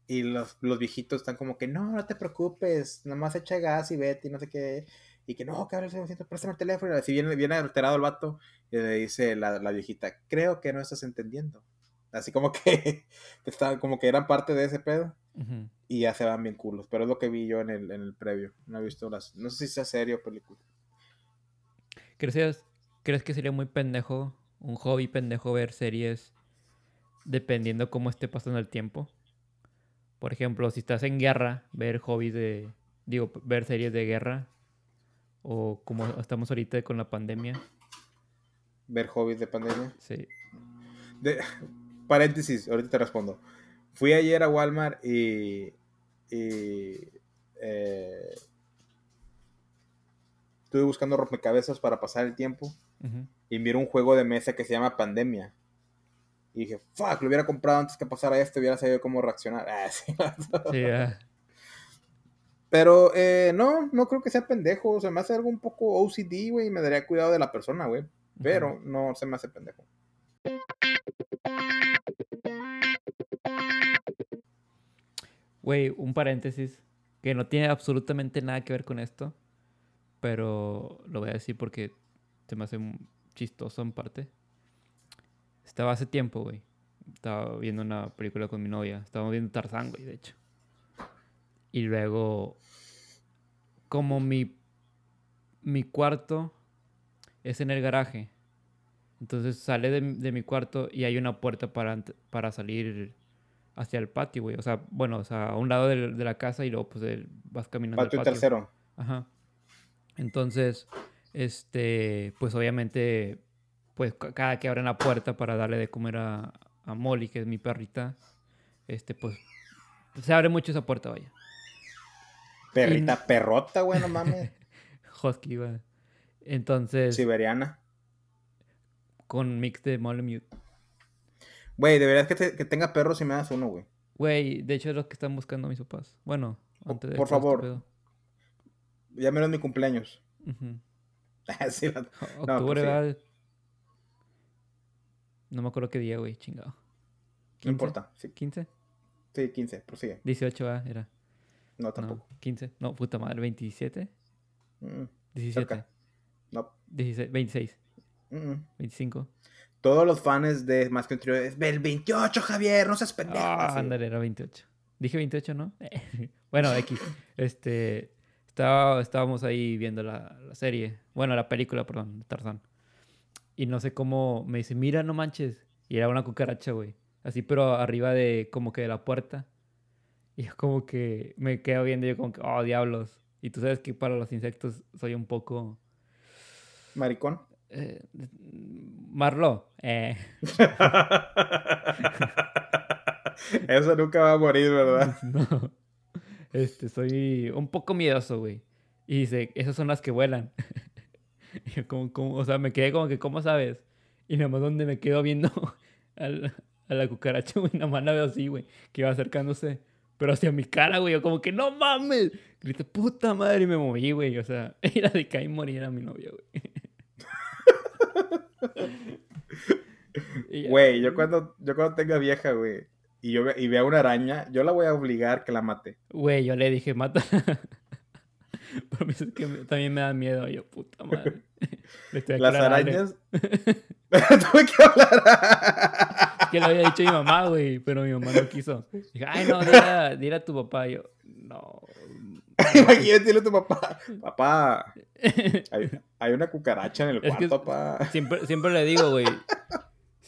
Y los, los, viejitos están como que, no, no te preocupes, nomás echa gas y vete y no sé qué. Y que no, que hable el 911, préstame el teléfono. Y así viene, viene alterado el vato y le dice la, la viejita, creo que no estás entendiendo. Así como (laughs) que, está, como que eran parte de ese pedo. Y ya se van bien culos. Pero es lo que vi yo en el, en el previo. No he visto las. No sé si sea serio o película. ¿Crees, ¿Crees que sería muy pendejo un hobby pendejo ver series dependiendo cómo esté pasando el tiempo. Por ejemplo, si estás en guerra, ver hobbies de, digo, ver series de guerra o como estamos ahorita con la pandemia. Ver hobbies de pandemia. Sí. De, paréntesis, ahorita te respondo. Fui ayer a Walmart y y eh, estuve buscando rompecabezas para pasar el tiempo y miro un juego de mesa que se llama Pandemia. Y dije, fuck, lo hubiera comprado antes que pasara esto, hubiera sabido cómo reaccionar. (laughs) Ah, sí, Pero eh, no, no creo que sea pendejo. Se me hace algo un poco OCD, güey, y me daría cuidado de la persona, güey. Pero no se me hace pendejo. Güey, un paréntesis que no tiene absolutamente nada que ver con esto, pero lo voy a decir porque se me hace chistoso en parte. Estaba hace tiempo, güey. Estaba viendo una película con mi novia. Estábamos viendo Tarzán, güey, de hecho. Y luego, como mi, mi cuarto es en el garaje, entonces sale de, de mi cuarto y hay una puerta para, para salir hacia el patio, güey. O sea, bueno, o sea, a un lado de, de la casa y luego pues vas caminando. Patio, patio tercero. Ajá. Entonces, este, pues obviamente, pues cada que abren la puerta para darle de comer a, a Molly, que es mi perrita, este, pues se abre mucho esa puerta, vaya. Perrita perrota, güey, no (laughs) mames. Husky, güey. Entonces. Siberiana. Con mix de Molly Mute. Güey, deberías que, que tenga perros y me das uno, güey. Güey, de hecho es lo que están buscando mis papás. Bueno, antes de Por favor. Ya menos mi cumpleaños. (laughs) sí, Octubre, no, no me acuerdo qué día, güey, chingado. No importa. Sí. ¿15? Sí, 15, prosigue. 18 a era. No, tampoco. 15. No, puta madre, 27. 17. No. 16, 26. 25 todos los fans de Más que un el 28, Javier, no seas pendejo. Ah, ándale, era 28. Dije 28, ¿no? (laughs) bueno, X. Este, estaba, estábamos ahí viendo la, la, serie, bueno, la película, perdón, Tarzán. Y no sé cómo me dice, mira, no manches. Y era una cucaracha, güey. Así, pero arriba de, como que de la puerta. Y es como que me quedo viendo yo como que, oh, diablos. Y tú sabes que para los insectos soy un poco... Maricón. Eh, Marlo. Eh. (laughs) Eso nunca va a morir, ¿verdad? (laughs) No. Este, soy un poco miedoso, güey. Y dice, esas son las que vuelan. (laughs) yo como, como, o sea, me quedé como que, ¿cómo sabes? Y nada más donde me quedo viendo a la cucaracha, güey, nada más la veo así, güey, que va acercándose. Pero hacia mi cara, güey, yo como que, ¡no mames! Grité, puta madre, y me moví, güey. O sea, era de caer y morir a mi novia, güey. Güey, yo cuando, yo cuando tenga vieja, güey, y yo y vea una araña, yo la voy a obligar que la mate. Güey, yo le dije, mata. (laughs) Pero mí es que también me da miedo. Yo, puta madre. (laughs) Las arañas. (laughs) Tuve que hablar. que lo había dicho mi mamá, güey, pero mi mamá no quiso. Dije, ay, no, dile, dile a tu papá. yo, no, Imagínate, dile a tu papá, papá, hay, una cucaracha en el cuarto, papá. Siempre, siempre le digo, güey.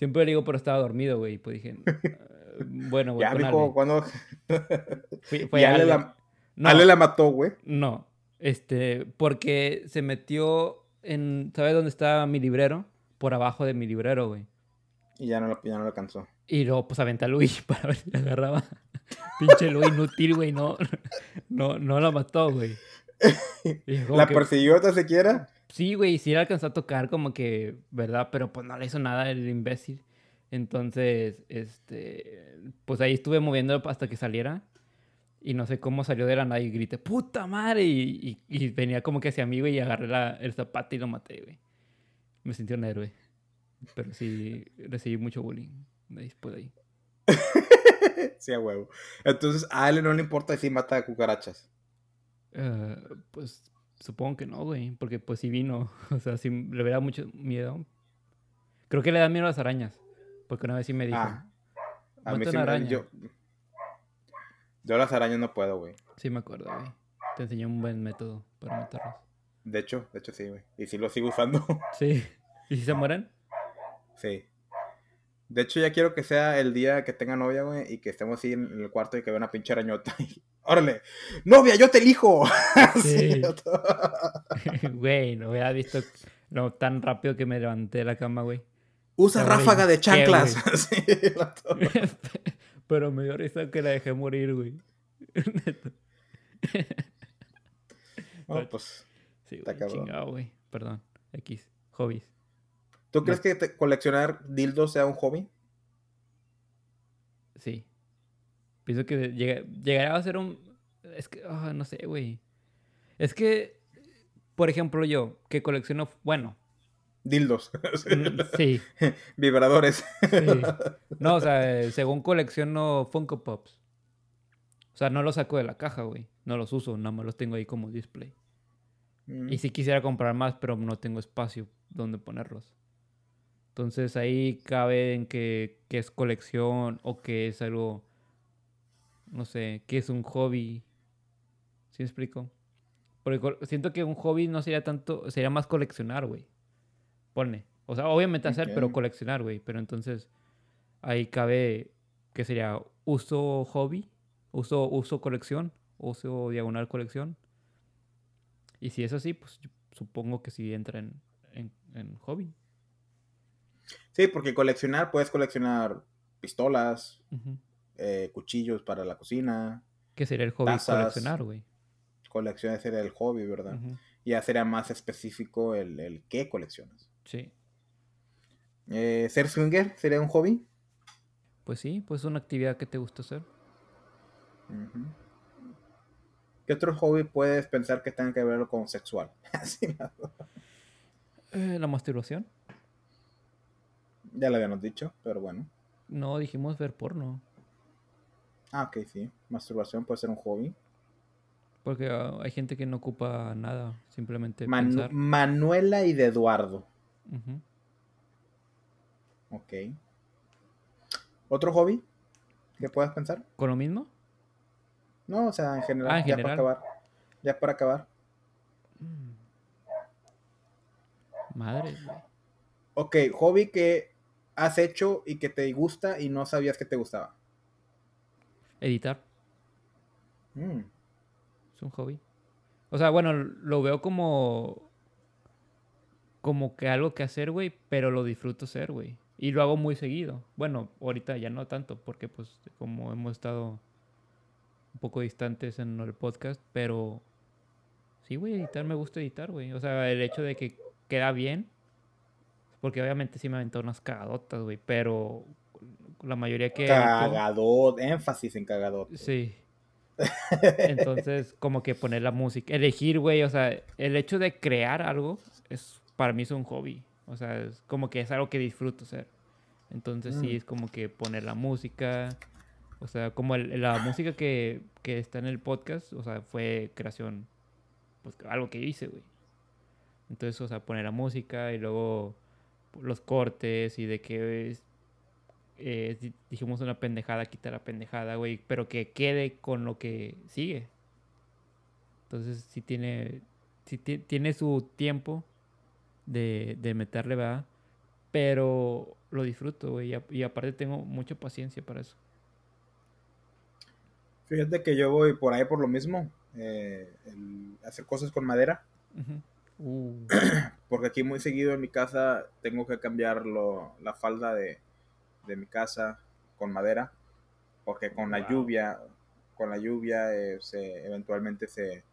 Siempre le digo, pero estaba dormido, güey. Pues dije, ah, bueno, güey. Ya, mijo, cuando. (laughs) Fue, Ale, la, Ale la mató, güey. No, este, porque se metió en. ¿Sabes dónde está mi librero? Por abajo de mi librero, güey. Y ya no, lo, ya no lo alcanzó. Y luego, pues aventé a Luis (laughs) para ver si la agarraba. (laughs) Pinche Luis inútil, güey. No, no, no la mató, güey. ¿La persiguió hasta siquiera? Sí, güey, sí la alcanzó a tocar como que, ¿verdad? Pero pues no le hizo nada el imbécil. Entonces, este, pues ahí estuve moviendo hasta que saliera. Y no sé cómo salió de la nada y grité, ¡puta madre! Y, y, venía como que hacia mí, güey, y agarré la, el zapato y lo maté, güey. Me sentí un héroe. Pero sí, recibí mucho bullying después de ahí. (laughs) sí, a huevo. Entonces, a él no le importa si mata cucarachas. Eh, pues supongo que no, güey. Porque pues si vino. (laughs) O sea, si le hubiera mucho miedo. Creo que le da miedo a las arañas. Porque una vez sí me dijo. Ah, a mí sí araña. Yo, yo las arañas no puedo, güey. Sí me acuerdo, güey. Te enseñé un buen método para matarlas. De hecho, de hecho sí, güey. Y sí lo sigo usando. (laughs) Sí. ¿Y si se mueren? Sí. De hecho, ya quiero que sea el día que tenga novia, güey, y que estemos así en el cuarto y que vea una pinche arañota. (laughs) ¡Órale! ¡Novia, yo te elijo! (laughs) Sí. (laughs) Güey, no había visto no, tan rápido que me levanté de la cama, güey. Usa ráfaga de chanclas. Pero me dio risa que la dejé morir, güey. no, pues. Sí, está chingado, güey. Perdón. X. Hobbies. ¿Tú crees que coleccionar dildos sea un hobby? Sí. Pienso que llegaría a ser un. Es que, ah, no sé, güey. Es que, por ejemplo, yo, que colecciono. Bueno. Dildos. Mm, sí. (laughs) Vibradores. (laughs) No, o sea, según colecciono Funko Pops. O sea, no los saco de la caja, güey. No los uso, nada más los tengo ahí como display. Y mm. si quisiera comprar más, pero no tengo espacio donde ponerlos. Entonces ahí cabe en que, es colección o que es algo, no sé, que es un hobby. ¿Sí me explico? Porque siento que un hobby no sería tanto, sería más coleccionar, güey. Pone. O sea, obviamente hacer, pero coleccionar, güey. Pero entonces ahí cabe que sería uso hobby, uso, uso colección, uso diagonal colección. Y si es así, pues supongo que sí entra en, en hobby. Sí, porque coleccionar, puedes coleccionar pistolas, eh, cuchillos para la cocina. ¿Qué sería el hobby coleccionar, güey? Coleccionar sería el hobby, ¿verdad? Y Ya sería más específico el, el qué coleccionas. Sí. Eh, ¿Ser swinger sería un hobby? Pues sí, pues es una actividad que te gusta hacer. ¿Qué otro hobby puedes pensar que tenga que ver con sexual? (laughs) Eh, la masturbación. Ya lo habíamos dicho, pero bueno. No, dijimos ver porno. Ah, ok, sí. Masturbación puede ser un hobby. Porque ah, hay gente que no ocupa nada, simplemente Manuela y de Eduardo. Ok. ¿Otro hobby que puedas pensar? ¿Con lo mismo? No, o sea, en general. Ah, ya para acabar. Ya para acabar. Mm. Madre. Ok, hobby que has hecho y que te gusta y no sabías que te gustaba? Editar. Mm. Es un hobby. O sea, bueno, lo veo como. Como que algo que hacer, güey, pero lo disfruto hacer, güey. Y lo hago muy seguido. Bueno, ahorita ya no tanto, porque pues como hemos estado un poco distantes en el podcast, pero sí, güey, editar me gusta editar, güey. O sea, el hecho de que queda bien porque obviamente sí me aventó unas cagadotas, güey. Pero la mayoría que. Cagadot, énfasis en cagadot. Sí. Entonces, como que poner la música. Elegir, güey. O sea, el hecho de crear algo es para mí es un hobby. O sea, es como que es algo que disfruto hacer. Entonces, sí, mm. es como que poner la música. O sea, como la música que, que está en el podcast, o sea, fue creación. Pues algo que hice, güey. Entonces, o sea, poner la música y luego los cortes y de que eh, dijimos una pendejada, quitar la pendejada, güey, pero que quede con lo que sigue. Entonces, si tiene, tiene su tiempo de, de meterle, ¿verdad? Pero lo disfruto, güey, y, aparte tengo mucha paciencia para eso. Fíjate que yo voy por ahí por lo mismo, eh, hacer cosas con madera. Uh. (clears throat) Porque aquí muy seguido en mi casa tengo que cambiar la falda de, mi casa con madera. Porque con la lluvia, con la lluvia eh, se, eventualmente se,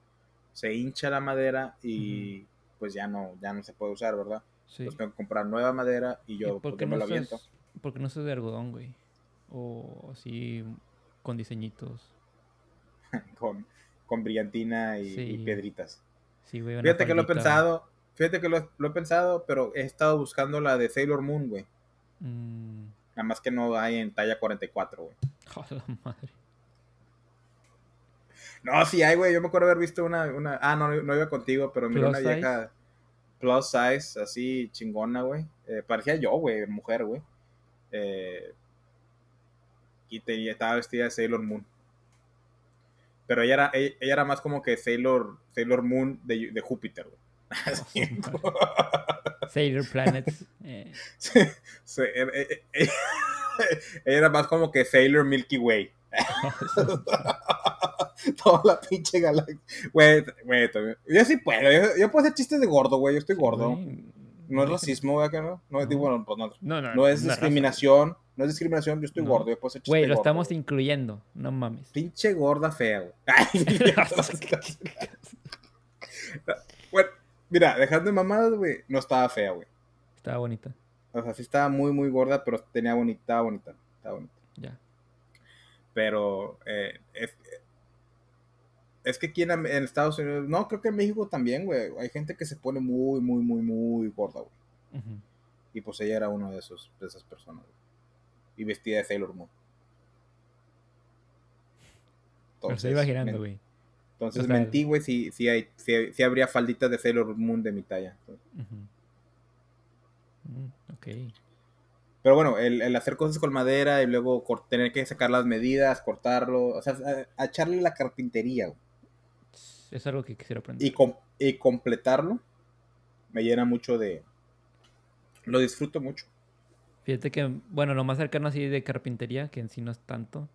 se hincha la madera y pues ya no, ya no se puede usar, ¿verdad? Entonces tengo que comprar nueva madera y yo porque no me la aviento. Porque no sé de algodón, güey. O así con diseñitos. (laughs) con, con brillantina y piedritas. Fíjate que lo he pensado, fíjate que lo, he pensado, pero he estado buscando la de Sailor Moon, güey. Mm. Nada más que no hay en talla 44, güey. (laughs) madre. No, sí hay, güey. Yo me acuerdo haber visto una, una... Ah, no, no iba contigo, pero mira una vieja plus size, así chingona, güey. Eh, parecía yo, güey, mujer, güey. Eh, y, te, estaba vestida de Sailor Moon. Pero ella era, ella, era más como que Sailor, Sailor Moon de, de Júpiter, (laughs) Sailor Planets. Eh. (laughs) Eh, eh, (laughs) ella era más como que Sailor Milky Way. Toda la pinche galaxia. Güey, güey, yo sí puedo. Yo, puedo hacer chistes de gordo, güey. Yo estoy gordo. no es racismo, ¿verdad que no? No, es, bueno, pues no, no, no, no es discriminación No es discriminación, yo estoy gordo. Yo puedo ser Güey, lo estamos incluyendo, no mames. Pinche gorda fea, güey. (laughs) (laughs) bueno, mira, dejando de mamadas, güey, no estaba fea, güey. Estaba bonita. O sea, sí estaba muy, muy gorda, pero tenía bonita, estaba bonita. Estaba bonita. Ya. Pero eh, es, es, que aquí en, Estados Unidos, no, creo que en México también, güey. Hay gente que se pone muy, muy, muy, muy gorda, güey. Y pues ella era una de, esos, de esas personas, güey. Y vestida de Sailor Moon. Entonces, Me estoy imaginando, güey. Entonces mentí, güey, si, si, hay, si, habría falditas de Sailor Moon de mi talla. Mm, ok. Pero bueno, el, hacer cosas con madera y luego tener que sacar las medidas, cortarlo, o sea, a, echarle la carpintería. Es algo que quisiera aprender. Y, y completarlo me llena mucho de... Lo disfruto mucho. Fíjate que, bueno, lo más cercano así de carpintería, que en sí no es tanto,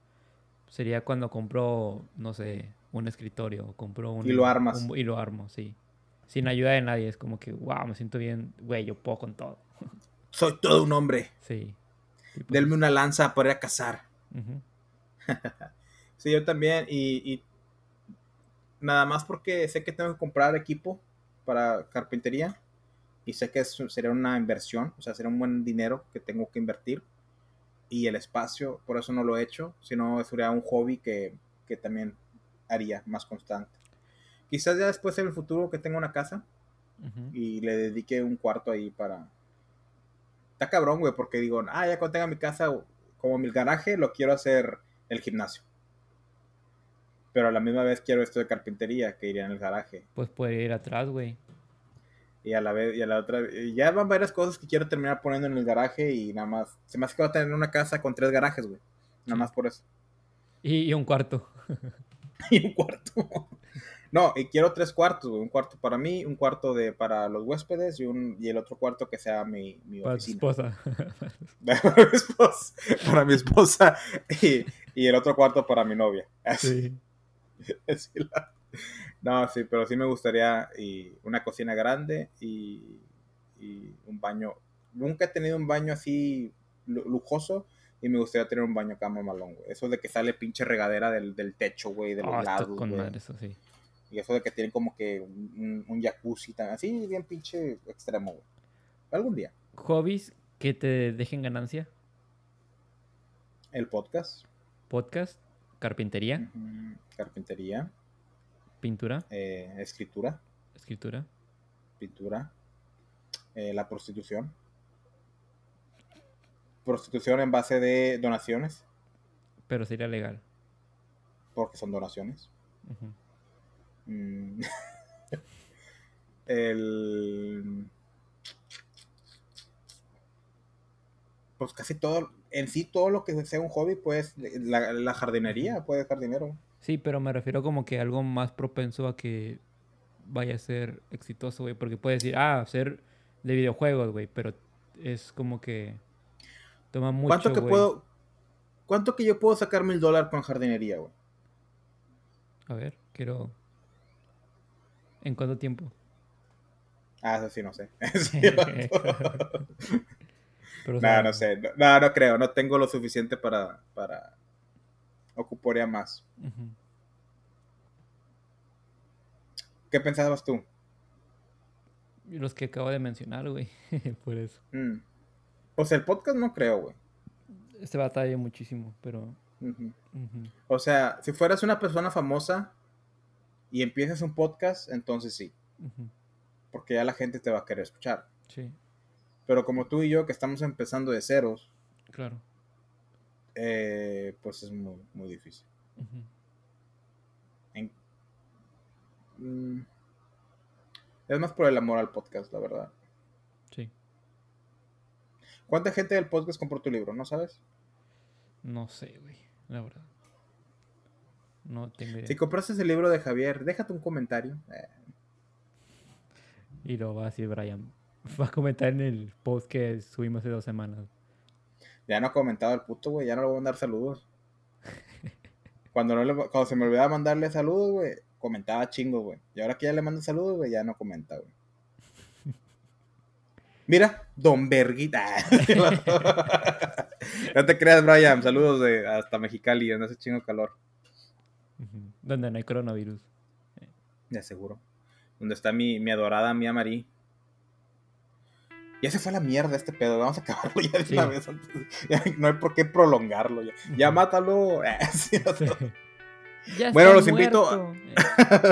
sería cuando compro, no sé, un escritorio, compro un... Y lo armas. y lo armo, sí. Sin ayuda de nadie, es como que, wow, me siento bien, güey, yo puedo con todo. (laughs) Soy todo un hombre. Sí. Denme una lanza para ir a cazar. (laughs) sí, yo también. Y, nada más porque sé que tengo que comprar equipo para carpintería. Y sé que sería una inversión, o sea, sería un buen dinero que tengo que invertir. Y el espacio, por eso no lo he hecho. Sino sería un hobby que, que también haría más constante. Quizás ya después en el futuro que tenga una casa y le dedique un cuarto ahí para, está cabrón, güey, porque digo, ah, ya cuando tenga mi casa, como mi garaje, lo quiero hacer el gimnasio. Pero a la misma vez quiero esto de carpintería, que iría en el garaje. Pues puede ir atrás, güey. Y a la vez, y a la otra, ya van varias cosas que quiero terminar poniendo en el garaje y nada más. Se me hace que voy a tener una casa con tres garajes, güey. Nada más por eso. Y, y un cuarto. (laughs) (laughs) y un cuarto. No, y quiero tres cuartos, Un cuarto para mí, un cuarto de para los huéspedes y, un, y el otro cuarto que sea mi, mi para oficina. esposa. (laughs) para mi esposa. Para mi esposa y, y, el otro cuarto para mi novia. Así. Sí. (laughs) no, sí, pero sí me gustaría y una cocina grande y, y un baño. Nunca he tenido un baño así lujoso y me gustaría tener un baño cama malón, güey. Eso de que sale pinche regadera del, del techo, güey, de los oh, lados. Con madre, eso sí. Y eso de que tienen como que un, un jacuzzi, así bien pinche extremo, güey. Algún día. ¿Hobbies que te dejen ganancia? El podcast. Podcast. Carpintería. Carpintería. Pintura. Eh, escritura. Escritura. Pintura. Eh, la prostitución. Prostitución en base de donaciones. Pero sería legal. Porque son donaciones. Mm. (laughs) el. Pues casi todo, en sí todo lo que sea un hobby, pues la, jardinería puede dejar dinero. Sí, pero me refiero como que algo más propenso a que vaya a ser exitoso, güey. Porque puede decir, ah, ser de videojuegos, güey. Pero es como que toma mucho, ¿Cuánto que puedo, cuánto que yo puedo sacar mil dólares con jardinería, güey? A ver, quiero ¿En cuánto tiempo? Ah, eso sí, no sé. (laughs) (laughs) no, no sé. No, no creo. No tengo lo suficiente para, para ocuparía más. ¿Qué pensabas tú? Los que acabo de mencionar, güey. (laughs) Por eso. Mm. Pues el podcast no creo, güey. Este batalla muchísimo, pero. O sea, si fueras una persona famosa, y empiezas un podcast, entonces sí. Porque ya la gente te va a querer escuchar. Sí. Pero como tú y yo que estamos empezando de ceros, claro. Eh, pues es muy, muy difícil. Mm, es más por el amor al podcast, la verdad. Sí. ¿Cuánta gente del podcast compró tu libro? ¿No sabes? No sé, güey, la verdad. No tengo idea. Si compraste el libro de Javier, déjate un comentario. Eh. Y lo va a decir Brian. Va a comentar en el post que subimos hace dos semanas. Ya no ha comentado el puto, güey. Ya no le voy a mandar saludos. cuando, no le, cuando se me olvidaba mandarle saludos, güey, comentaba chingo, güey. Y ahora que ya le mando saludos, güey, ya no comenta, güey. Mira, Don Verguita. (laughs) no te creas, Brian. Saludos de hasta Mexicali, donde hace chingo calor. Donde no hay coronavirus. De seguro. Donde está mi, mi adorada Mía Marí. Ya se fue a la mierda este pedo. Vamos a acabarlo ya de una vez. Antes. (laughs) no hay por qué prolongarlo. Ya, ya mátalo. (laughs) bueno, los invito.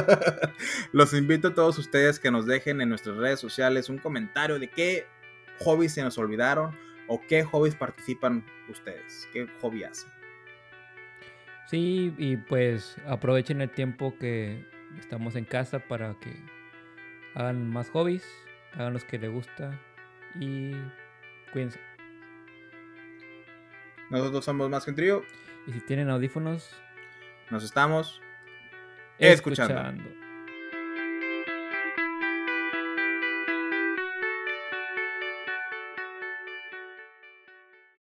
(laughs) los invito a todos ustedes que nos dejen en nuestras redes sociales un comentario de qué hobbies se nos olvidaron o qué hobbies participan ustedes. ¿Qué hobby hacen? Sí, y pues aprovechen el tiempo que estamos en casa para que hagan más hobbies, hagan los que les gusta y cuídense. Nosotros somos más que un trío. Y si tienen audífonos, nos estamos escuchando.